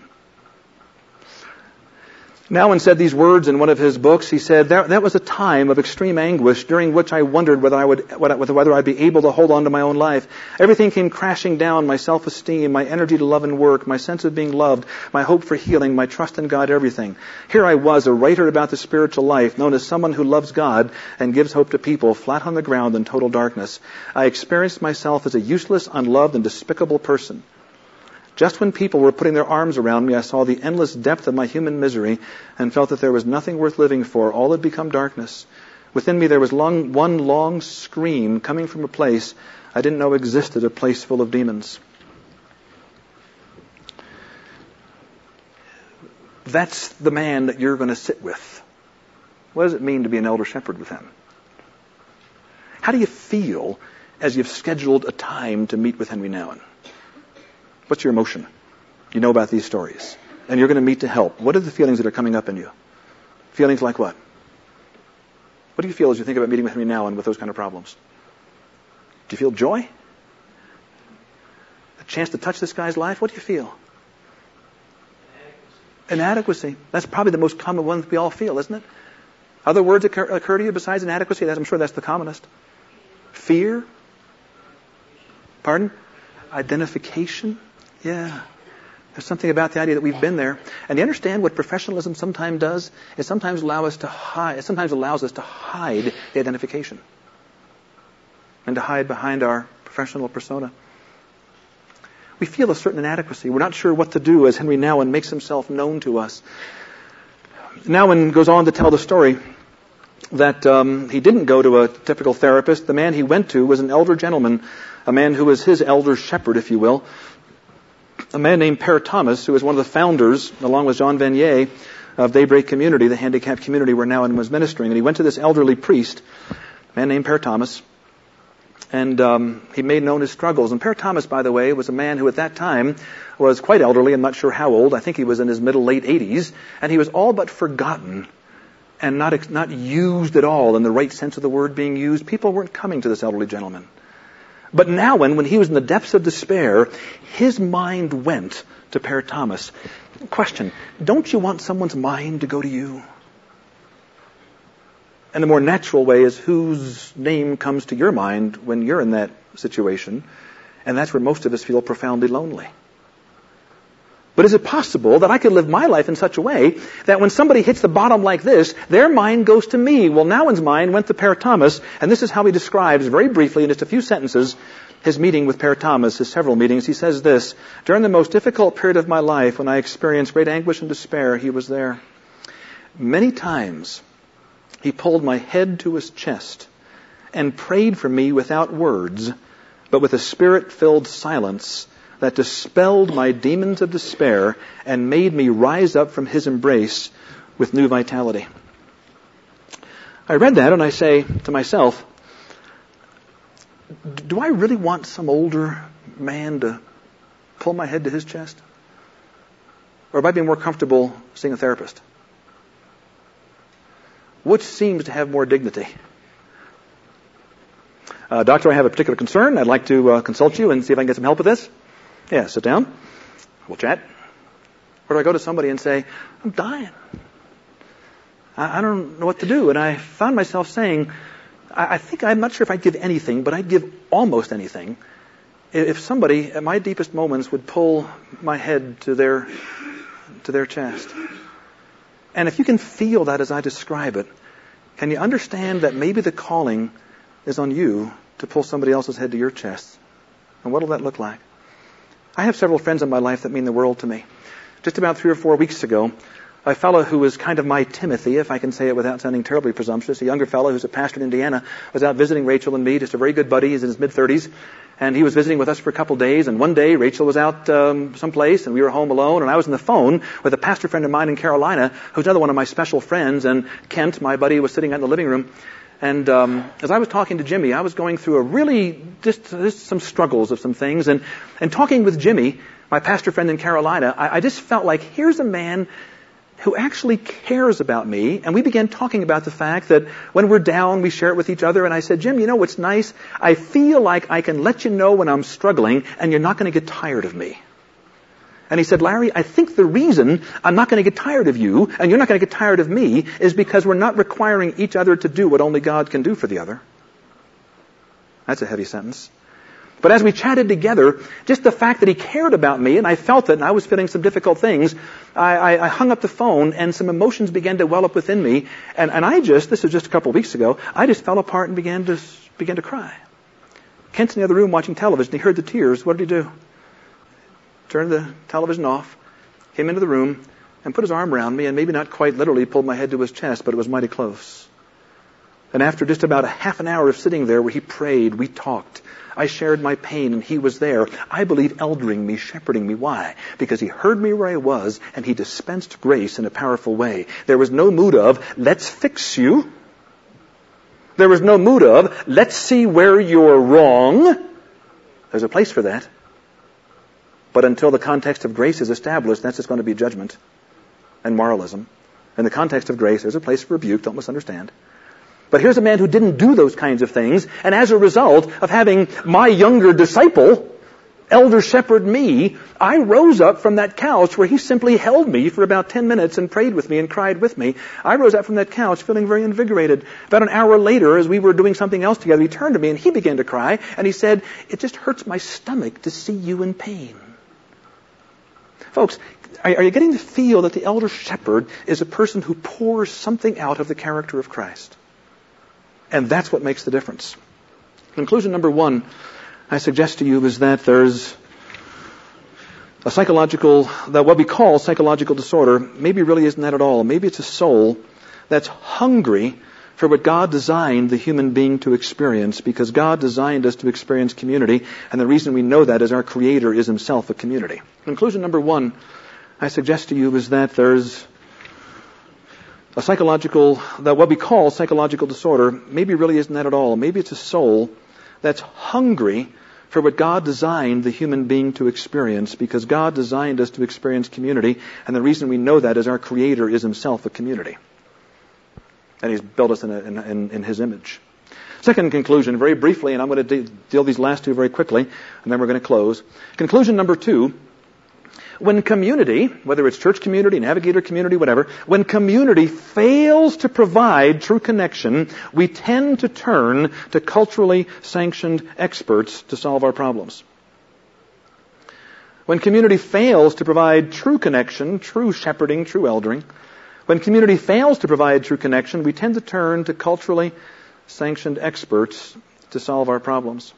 Nouwen said these words in one of his books. He said, that, that was a time of extreme anguish during which I wondered whether I would, whether I'd be able to hold on to my own life. Everything came crashing down, my self-esteem, my energy to love and work, my sense of being loved, my hope for healing, my trust in God, everything. Here I was, a writer about the spiritual life, known as someone who loves God and gives hope to people, flat on the ground in total darkness. I experienced myself as a useless, unloved, and despicable person. Just when people were putting their arms around me, I saw the endless depth of my human misery and felt that there was nothing worth living for. All had become darkness. Within me there was long, one long scream coming from a place I didn't know existed, a place full of demons. That's the man that you're going to sit with. What does it mean to be an elder shepherd with him? How do you feel as you've scheduled a time to meet with Henri Nouwen? What's your emotion? You know about these stories. And you're going to meet to help. What are the feelings that are coming up in you? Feelings like what? What do you feel as you think about meeting with Nouwen and with those kind of problems? Do you feel joy? A chance to touch this guy's life? What do you feel? Inadequacy. That's probably the most common one that we all feel, isn't it? Other words occur, occur to you besides inadequacy? I'm sure that's the commonest. Fear? Pardon? Identification? Yeah. There's something about the idea that we've been there. And you understand what professionalism sometimes does? It sometimes allows us to hide, it sometimes allows us to hide the identification. And to hide behind our professional persona. We feel a certain inadequacy. We're not sure what to do as Henri Nouwen makes himself known to us. Nouwen goes on to tell the story that um, he didn't go to a typical therapist. The man he went to was an elder gentleman, a man who was his elder shepherd, if you will, a man named Pere Thomas, who was one of the founders, along with Jean Vanier, of Daybreak Community, the handicapped community where Nouwen was ministering. And he went to this elderly priest, a man named Pere Thomas, and um, he made known his struggles. And Pere Thomas, by the way, was a man who at that time was quite elderly. I'm not sure how old. I think he was in his middle late 80s, and he was all but forgotten and not not used at all in the right sense of the word being used. People weren't coming to this elderly gentleman. But now, when, he was in the depths of despair, his mind went to Pere Thomas. Question, don't you want someone's mind to go to you? And the more natural way is whose name comes to your mind when you're in that situation. And that's where most of us feel profoundly lonely. But is it possible that I could live my life in such a way that when somebody hits the bottom like this, their mind goes to me? Well, Nouwen's mind went to Pere Thomas, and this is how he describes, very briefly, in just a few sentences, his meeting with Pere Thomas, his several meetings. He says this, During the most difficult period of my life, when I experienced great anguish and despair, he was there. Many times, he pulled my head to his chest and prayed for me without words, but with a spirit-filled silence that dispelled my demons of despair and made me rise up from his embrace with new vitality. I read that and I say to myself, do I really want some older man to pull my head to his chest? Or would I be more comfortable seeing a therapist? Which seems to have more dignity? Uh, doctor, I have a particular concern. I'd like to uh, consult you and see if I can get some help with this. Yeah, sit down. We'll chat. Or do I go to somebody and say, I'm dying. I, I don't know what to do. And I found myself saying, I, I think I'm not sure if I'd give anything, but I'd give almost anything if somebody at my deepest moments would pull my head to their to their chest. And if you can feel that as I describe it, can you understand that maybe the calling is on you to pull somebody else's head to your chest? And what'll that look like? I have several friends in my life that mean the world to me. Just about three or four weeks ago, a fellow who was kind of my Timothy, if I can say it without sounding terribly presumptuous, a younger fellow who's a pastor in Indiana, was out visiting Rachel and me, just a very good buddy. He's in his mid 30s, and he was visiting with us for a couple of days. And one day, Rachel was out um, someplace, and we were home alone, and I was on the phone with a pastor friend of mine in Carolina, who's another one of my special friends. And Kent, my buddy, was sitting out in the living room, and um, as I was talking to Jimmy, I was going through a really just, just some struggles of some things, and and talking with Jimmy, my pastor friend in Carolina, I, I just felt like here's a man who actually cares about me. And we began talking about the fact that when we're down, we share it with each other. And I said, Jim, you know what's nice? I feel like I can let you know when I'm struggling, and you're not going to get tired of me. And he said, Larry, I think the reason I'm not going to get tired of you and you're not going to get tired of me is because we're not requiring each other to do what only God can do for the other. That's a heavy sentence. But as we chatted together, just the fact that he cared about me and I felt it and I was feeling some difficult things, I, I, I hung up the phone and some emotions began to well up within me. And, and I just, this was just a couple of weeks ago, I just fell apart and began to, began to cry. Kent's in the other room watching television. He heard the tears. What did he do? Turned the television off, came into the room, and put his arm around me, and maybe not quite literally pulled my head to his chest, but it was mighty close. And after just about a half an hour of sitting there where he prayed, we talked. I shared my pain and he was there. I believe eldering me, shepherding me. Why? Because he heard me where I was and he dispensed grace in a powerful way. There was no mood of, let's fix you. There was no mood of, let's see where you're wrong. There's a place for that. But until the context of grace is established, that's just going to be judgment and moralism. In the context of grace, there's a place for rebuke, don't misunderstand. But here's a man who didn't do those kinds of things, and as a result of having my younger disciple elder shepherd me, I rose up from that couch where he simply held me for about 10 minutes and prayed with me and cried with me. I rose up from that couch feeling very invigorated. About an hour later, as we were doing something else together, he turned to me and he began to cry and he said, it just hurts my stomach to see you in pain. Folks, are you getting to feel that the elder shepherd is a person who pours something out of the character of Christ? And that's what makes the difference. Conclusion number one I suggest to you is that there's a psychological, that what we call psychological disorder maybe really isn't that at all. Maybe it's a soul that's hungry for what God designed the human being to experience because God designed us to experience community and the reason we know that is our creator is himself a community. Conclusion number one I suggest to you is that there's a psychological, that what we call psychological disorder maybe really isn't that at all. Maybe it's a soul that's hungry for what God designed the human being to experience because God designed us to experience community and the reason we know that is our creator is himself a community. And he's built us in, a, in, in his image. Second conclusion, very briefly, and I'm going to de- deal these last two very quickly, and then we're going to close. Conclusion number two, when community, whether it's church community, navigator community, whatever, when community fails to provide true connection, we tend to turn to culturally sanctioned experts to solve our problems. When community fails to provide true connection, true shepherding, true eldering, when community fails to provide true connection, we tend to turn to culturally sanctioned experts to solve our problems.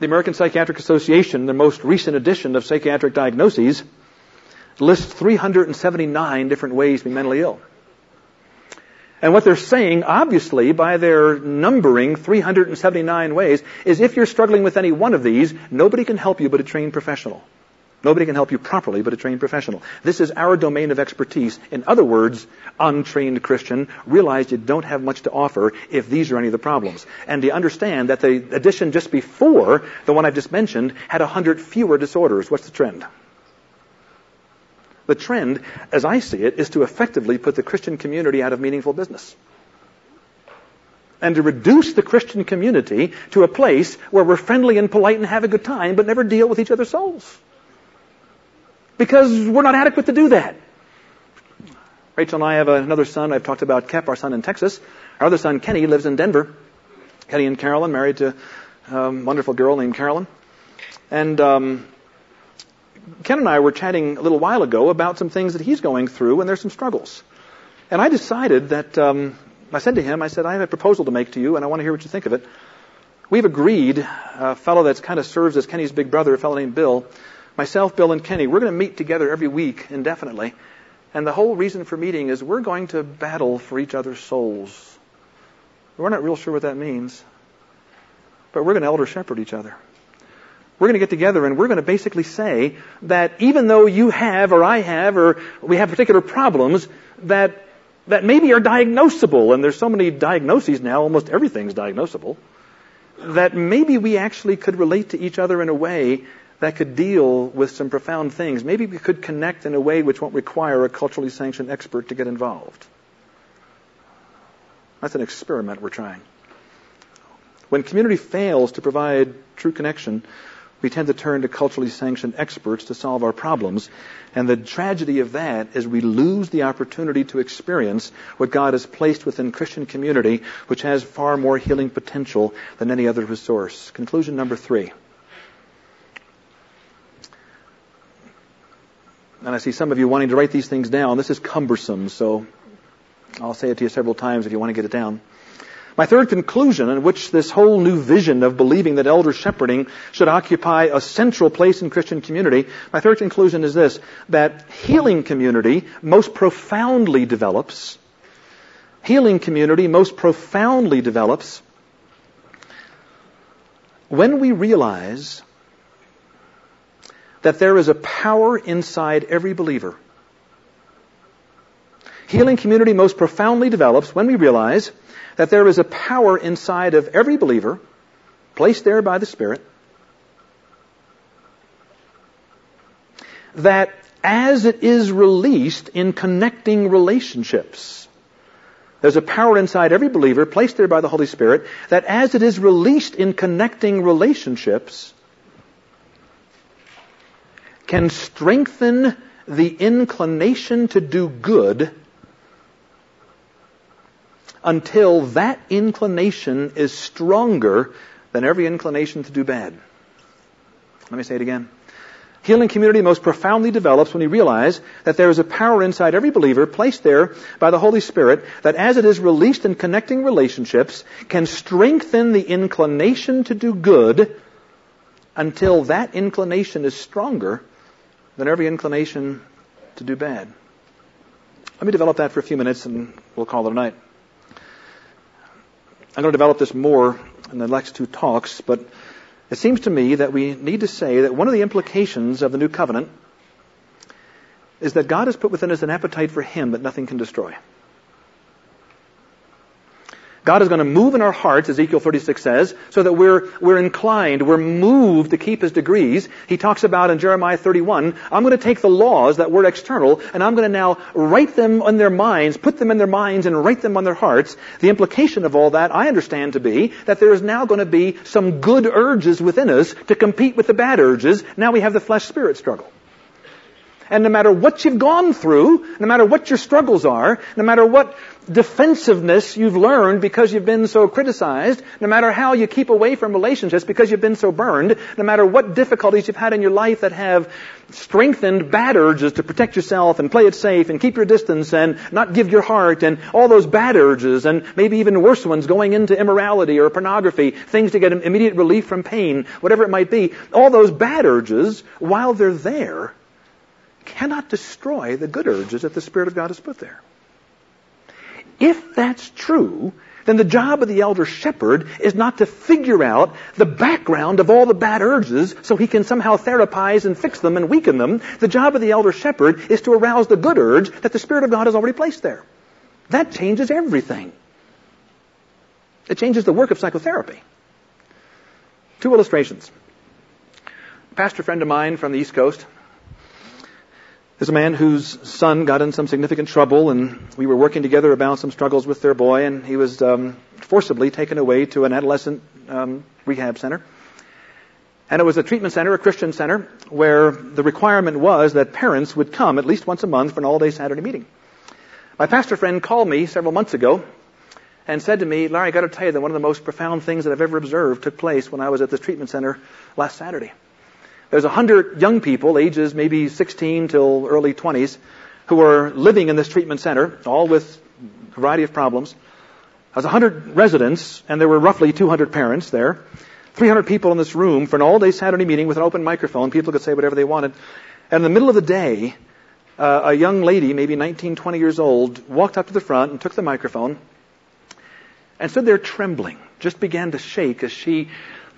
The American Psychiatric Association, the most recent edition of psychiatric diagnoses, lists 379 different ways to be mentally ill. And what they're saying, obviously, by their numbering 379 ways, is if you're struggling with any one of these, nobody can help you but a trained professional. Nobody can help you properly but a trained professional. This is our domain of expertise. In other words, untrained Christian, realize you don't have much to offer if these are any of the problems. And to understand that the edition just before, the one I've just mentioned, had a hundred fewer disorders. What's the trend? The trend, as I see it, is to effectively put the Christian community out of meaningful business. And to reduce the Christian community to a place where we're friendly and polite and have a good time, but never deal with each other's souls because we're not adequate to do that. Rachel and I have another son. I've talked about Kep, our son in Texas. Our other son, Kenny, lives in Denver. Kenny and Carolyn, married to a wonderful girl named Carolyn. And um, Ken and I were chatting a little while ago about some things that he's going through, and there's some struggles. And I decided that um, I said to him, I said, I have a proposal to make to you, and I want to hear what you think of it. We've agreed, a fellow that kind of serves as Kenny's big brother, a fellow named Bill, myself, Bill, and Kenny, we're going to meet together every week indefinitely. And the whole reason for meeting is we're going to battle for each other's souls. We're not real sure what that means, but we're going to elder shepherd each other. We're going to get together and we're going to basically say that even though you have or I have or we have particular problems that that maybe are diagnosable, and there's so many diagnoses now, almost everything's diagnosable, that maybe we actually could relate to each other in a way that could deal with some profound things. Maybe we could connect in a way which won't require a culturally sanctioned expert to get involved. That's an experiment we're trying. When community fails to provide true connection, we tend to turn to culturally sanctioned experts to solve our problems. And the tragedy of that is we lose the opportunity to experience what God has placed within Christian community, which has far more healing potential than any other resource. Conclusion number three. And I see some of you wanting to write these things down. This is cumbersome, so I'll say it to you several times if you want to get it down. My third conclusion, in which this whole new vision of believing that elder shepherding should occupy a central place in Christian community, my third conclusion is this, that healing community most profoundly develops, healing community most profoundly develops when we realize that there is a power inside every believer. Healing community most profoundly develops when we realize that there is a power inside of every believer, placed there by the Spirit, that as it is released in connecting relationships, There's a power inside every believer placed there by the Holy Spirit that as it is released in connecting relationships, can strengthen the inclination to do good until that inclination is stronger than every inclination to do bad. Let me say it again. Healing community most profoundly develops when we realize that there is a power inside every believer placed there by the Holy Spirit that as it is released in connecting relationships can strengthen the inclination to do good until that inclination is stronger than every inclination to do bad. Let me develop that for a few minutes and we'll call it a night. I'm going to develop this more in the next two talks, but it seems to me that we need to say that one of the implications of the new covenant is that God has put within us an appetite for Him that nothing can destroy. God is going to move in our hearts, Ezekiel 36 says, so that we're, we're inclined, we're moved to keep His degrees. He talks about in Jeremiah 31, I'm going to take the laws that were external and I'm going to now write them on their minds, put them in their minds and write them on their hearts. The implication of all that I understand to be that there is now going to be some good urges within us to compete with the bad urges. Now we have the flesh-spirit struggle. And no matter what you've gone through, no matter what your struggles are, no matter what defensiveness you've learned because you've been so criticized, no matter how you keep away from relationships because you've been so burned, no matter what difficulties you've had in your life that have strengthened bad urges to protect yourself and play it safe and keep your distance and not give your heart and all those bad urges and maybe even worse ones going into immorality or pornography, things to get immediate relief from pain, whatever it might be, all those bad urges, while they're there, cannot destroy the good urges that the Spirit of God has put there. If that's true, then the job of the elder shepherd is not to figure out the background of all the bad urges so he can somehow therapize and fix them and weaken them. The job of the elder shepherd is to arouse the good urge that the Spirit of God has already placed there. That changes everything. It changes the work of psychotherapy. Two illustrations. A pastor friend of mine from the East Coast there's a man whose son got in some significant trouble, and we were working together about some struggles with their boy, and he was um, forcibly taken away to an adolescent um, rehab center. And it was a treatment center, a Christian center, where the requirement was that parents would come at least once a month for an all-day Saturday meeting. My pastor friend called me several months ago and said to me, Larry, I got to tell you that one of the most profound things that I've ever observed took place when I was at this treatment center last Saturday. There's a hundred young people, ages maybe 16 till early 20s, who are living in this treatment center, all with a variety of problems. There's a hundred residents, and there were roughly 200 parents there. 300 people in this room for an all-day Saturday meeting with an open microphone. People could say whatever they wanted. And in the middle of the day, uh, a young lady, maybe 19, 20 years old, walked up to the front and took the microphone and stood there trembling, just began to shake as she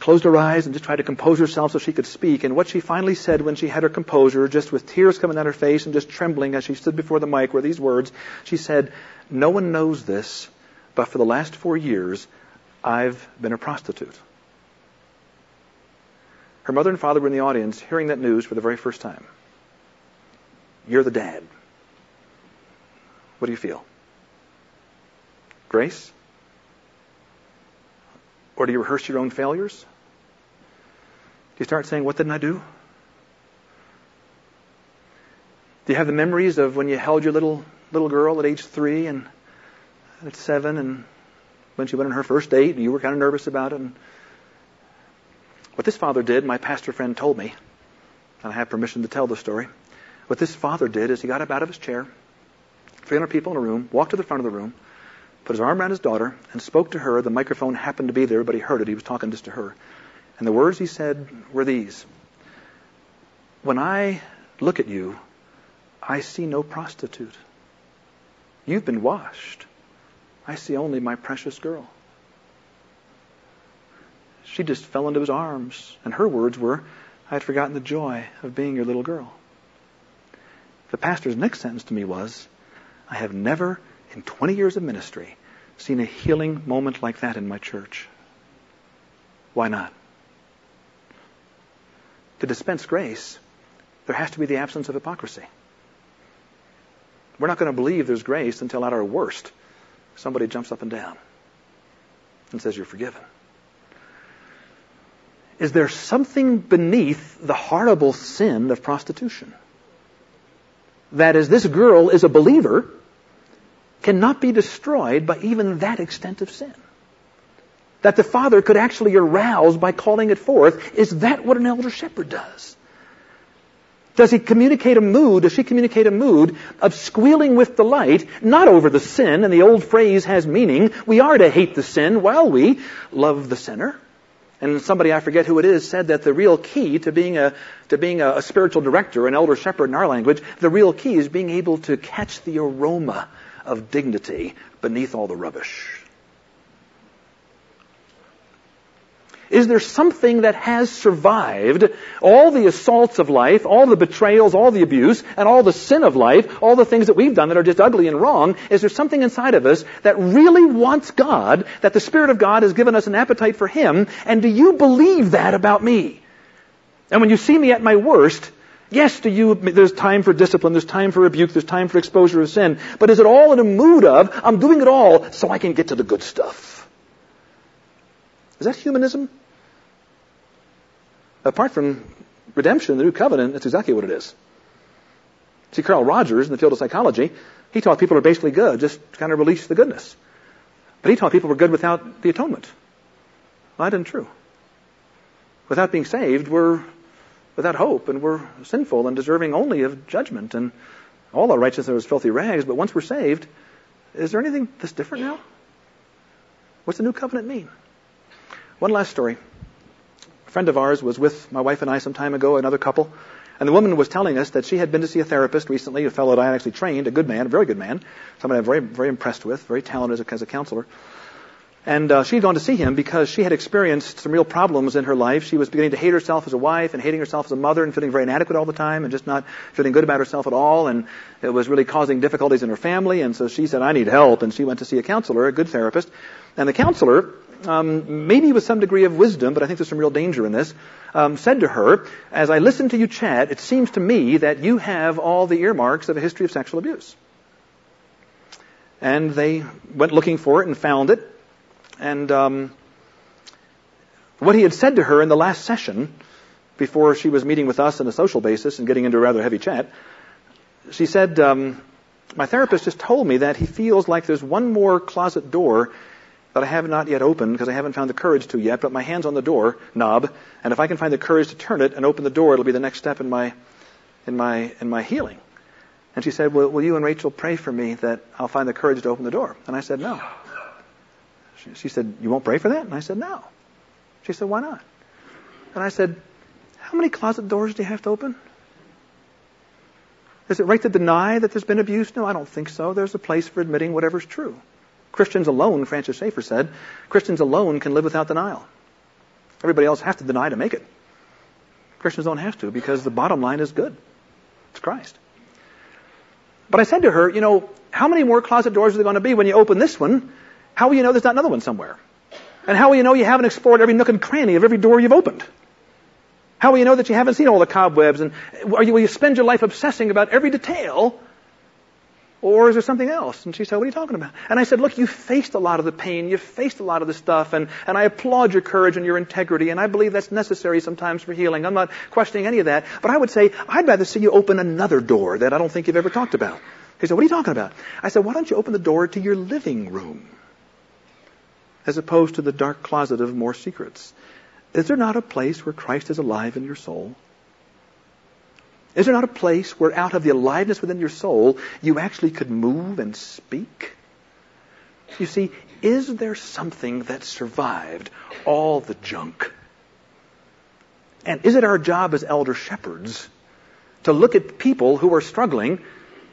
closed her eyes and just tried to compose herself so she could speak. And what she finally said when she had her composure, just with tears coming down her face and just trembling as she stood before the mic, were these words. She said, No one knows this, but for the last four years, I've been a prostitute. Her mother and father were in the audience hearing that news for the very first time. You're the dad. What do you feel? Grace? Or do you rehearse your own failures? You start saying, What didn't I do? Do you have the memories of when you held your little little girl at age three and at seven and when she went on her first date and you were kind of nervous about it? And what this father did, my pastor friend told me, and I have permission to tell the story. What this father did is he got up out of his chair, 300 people in a room, walked to the front of the room, put his arm around his daughter, and spoke to her. The microphone happened to be there, but he heard it. He was talking just to her. And the words he said were these When I look at you, I see no prostitute. You've been washed. I see only my precious girl. She just fell into his arms, and her words were, I had forgotten the joy of being your little girl. The pastor's next sentence to me was, I have never, in 20 years of ministry, seen a healing moment like that in my church. Why not? To dispense grace, there has to be the absence of hypocrisy. We're not going to believe there's grace until at our worst somebody jumps up and down and says, You're forgiven. Is there something beneath the horrible sin of prostitution? That is, this girl is a believer, cannot be destroyed by even that extent of sin. That the father could actually arouse by calling it forth. Is that what an elder shepherd does? Does he communicate a mood, does she communicate a mood of squealing with delight, not over the sin, and the old phrase has meaning, we are to hate the sin while we love the sinner. And somebody, I forget who it is, said that the real key to being a, to being a, a spiritual director, an elder shepherd in our language, the real key is being able to catch the aroma of dignity beneath all the rubbish. Is there something that has survived all the assaults of life, all the betrayals, all the abuse, and all the sin of life, all the things that we've done that are just ugly and wrong? Is there something inside of us that really wants God, that the Spirit of God has given us an appetite for Him? And do you believe that about me? And when you see me at my worst, Yes, do you, there's time for discipline, there's time for rebuke, there's time for exposure of sin, but is it all in a mood of, I'm doing it all so I can get to the good stuff? Is that humanism? Apart from redemption, the new covenant, that's exactly what it is. See, Carl Rogers in the field of psychology, he taught people are basically good, just kind of release the goodness. But he taught people were good without the atonement. Well, that isn't true. Without being saved, we're without hope, and we're sinful and deserving only of judgment, and all our righteousness is filthy rags. But once we're saved, is there anything that's different now? What's the new covenant mean? One last story friend of ours was with my wife and I some time ago, another couple, and the woman was telling us that she had been to see a therapist recently, a fellow that I actually trained, a good man, a very good man, somebody I'm very, very impressed with, very talented as a, as a counselor. And uh, she had gone to see him because she had experienced some real problems in her life. She was beginning to hate herself as a wife and hating herself as a mother and feeling very inadequate all the time and just not feeling good about herself at all. And it was really causing difficulties in her family. And so she said, I need help. And she went to see a counselor, a good therapist. And the counselor um, maybe with some degree of wisdom, but I think there's some real danger in this, um, said to her, as I listen to you chat, it seems to me that you have all the earmarks of a history of sexual abuse. And they went looking for it and found it. And um, what he had said to her in the last session, before she was meeting with us on a social basis and getting into a rather heavy chat, she said, um, my therapist just told me that he feels like there's one more closet door that I have not yet opened because I haven't found the courage to yet, but my hand's on the door knob, and if I can find the courage to turn it and open the door, it'll be the next step in my, in my, in my healing. And she said, well, will you and Rachel pray for me that I'll find the courage to open the door? And I said, no. She, she said, you won't pray for that? And I said, no. She said, why not? And I said, how many closet doors do you have to open? Is it right to deny that there's been abuse? No, I don't think so. There's a place for admitting whatever's true. Christians alone, Francis Schaeffer said, Christians alone can live without denial. Everybody else has to deny to make it. Christians don't have to because the bottom line is good. It's Christ. But I said to her, you know, how many more closet doors are there going to be when you open this one? How will you know there's not another one somewhere? And how will you know you haven't explored every nook and cranny of every door you've opened? How will you know that you haven't seen all the cobwebs? And are you will you spend your life obsessing about every detail or is there something else? And she said, what are you talking about? And I said, look, you faced a lot of the pain. You faced a lot of the stuff. And, and I applaud your courage and your integrity. And I believe that's necessary sometimes for healing. I'm not questioning any of that. But I would say, I'd rather see you open another door that I don't think you've ever talked about. He said, what are you talking about? I said, why don't you open the door to your living room? As opposed to the dark closet of more secrets. Is there not a place where Christ is alive in your soul? Is there not a place where out of the aliveness within your soul, you actually could move and speak? You see, is there something that survived all the junk? And is it our job as elder shepherds to look at people who are struggling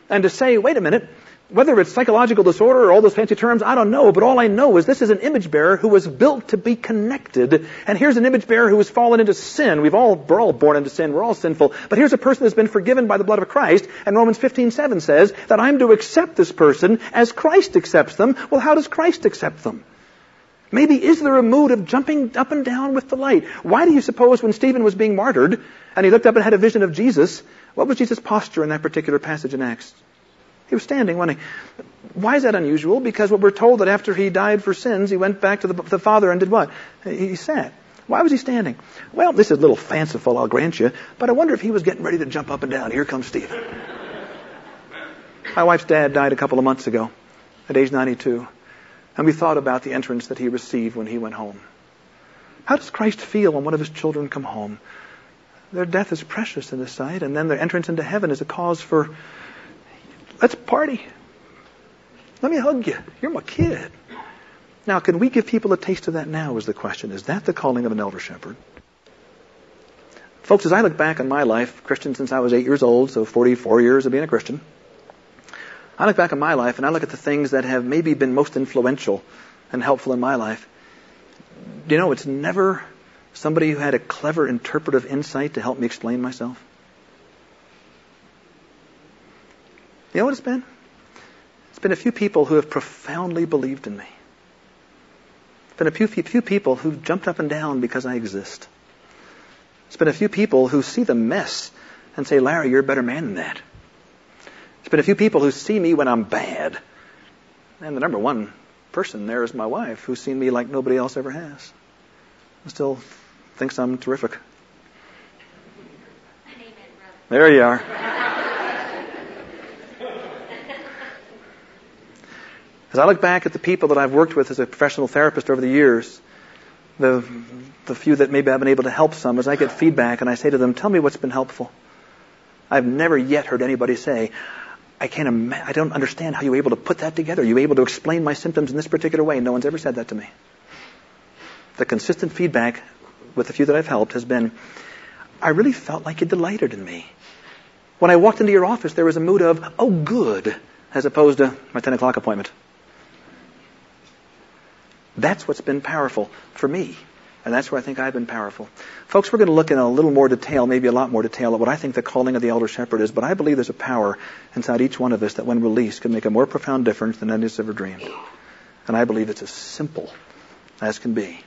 and to say, wait a minute, whether it's psychological disorder or all those fancy terms, I don't know, but all I know is this is an image bearer who was built to be connected. And here's an image bearer who has fallen into sin. We've all, we're all born into sin. We're all sinful. But here's a person that's been forgiven by the blood of Christ. And Romans 15:7 says that I'm to accept this person as Christ accepts them. Well, how does Christ accept them? Maybe is there a mood of jumping up and down with delight? Why do you suppose when Stephen was being martyred and he looked up and had a vision of Jesus, what was Jesus' posture in that particular passage in Acts? He was standing, wasn't he? Why is that unusual? Because what we're told that after he died for sins, he went back to the, the Father and did what? He sat. Why was he standing? Well, this is a little fanciful, I'll grant you, but I wonder if he was getting ready to jump up and down. Here comes Stephen. My wife's dad died a couple of months ago at age 92, and we thought about the entrance that he received when he went home. How does Christ feel when one of his children come home? Their death is precious in his sight, and then their entrance into heaven is a cause for, let's party. Let me hug you. You're my kid. Now, can we give people a taste of that now is the question. Is that the calling of an elder shepherd? Folks, as I look back on my life, Christian since I was eight years old, so 44 years of being a Christian, I look back on my life and I look at the things that have maybe been most influential and helpful in my life. You know, it's never somebody who had a clever interpretive insight to help me explain myself. You know what it's been? It's been a few people who have profoundly believed in me. It's been a few, few people who've jumped up and down because I exist. It's been a few people who see the mess and say, Larry, you're a better man than that. It's been a few people who see me when I'm bad. And the number one person there is my wife, who's seen me like nobody else ever has. And still thinks I'm terrific. There you are. As I look back at the people that I've worked with as a professional therapist over the years, the, the few that maybe I've been able to help some, as I get feedback and I say to them, tell me what's been helpful. I've never yet heard anybody say, I can't ima- I don't understand how you were able to put that together. You were able to explain my symptoms in this particular way. No one's ever said that to me. The consistent feedback with the few that I've helped has been, I really felt like you delighted in me. When I walked into your office, there was a mood of, oh, good, as opposed to my 10 o'clock appointment. That's what's been powerful for me. And that's where I think I've been powerful. Folks, we're going to look in a little more detail, maybe a lot more detail, at what I think the calling of the elder shepherd is, but I believe there's a power inside each one of us that when released can make a more profound difference than any of us ever dreamed. And I believe it's as simple as can be.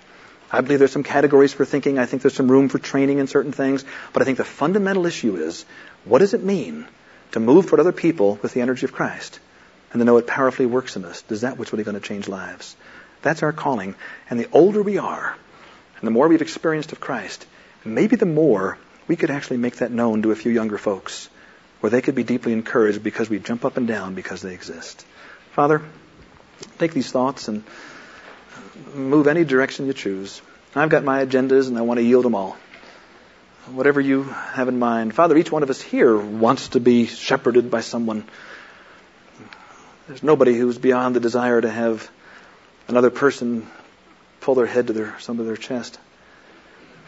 I believe there's some categories for thinking. I think there's some room for training in certain things. But I think the fundamental issue is, what does it mean to move toward other people with the energy of Christ? And to know it powerfully works in us. Does that what's really going to change lives? That's our calling. And the older we are, and the more we've experienced of Christ, maybe the more we could actually make that known to a few younger folks, where they could be deeply encouraged because we jump up and down because they exist. Father, take these thoughts and move any direction you choose. I've got my agendas and I want to yield them all. Whatever you have in mind. Father, each one of us here wants to be shepherded by someone. There's nobody who's beyond the desire to have another person pull their head to their, some of their chest.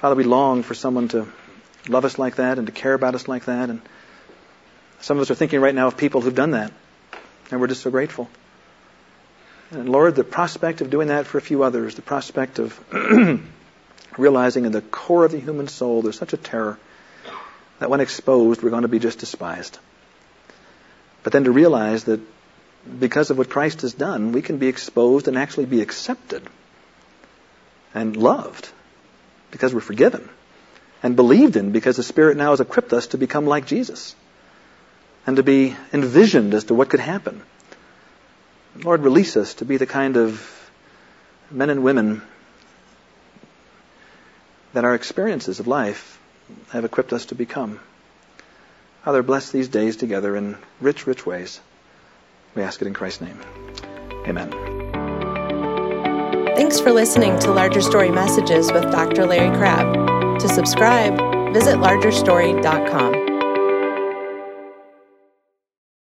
Father, we long for someone to love us like that and to care about us like that. And some of us are thinking right now of people who've done that. And we're just so grateful. And Lord, the prospect of doing that for a few others, the prospect of realizing in the core of the human soul there's such a terror that when exposed, we're going to be just despised. But then to realize that because of what Christ has done, we can be exposed and actually be accepted and loved because we're forgiven and believed in because the Spirit now has equipped us to become like Jesus and to be envisioned as to what could happen. Lord, release us to be the kind of men and women that our experiences of life have equipped us to become. Father, bless these days together in rich, rich ways. We ask it in Christ's name. Amen. Thanks for listening to Larger Story Messages with Dr. Larry Crabb. To subscribe, visit largerstory.com.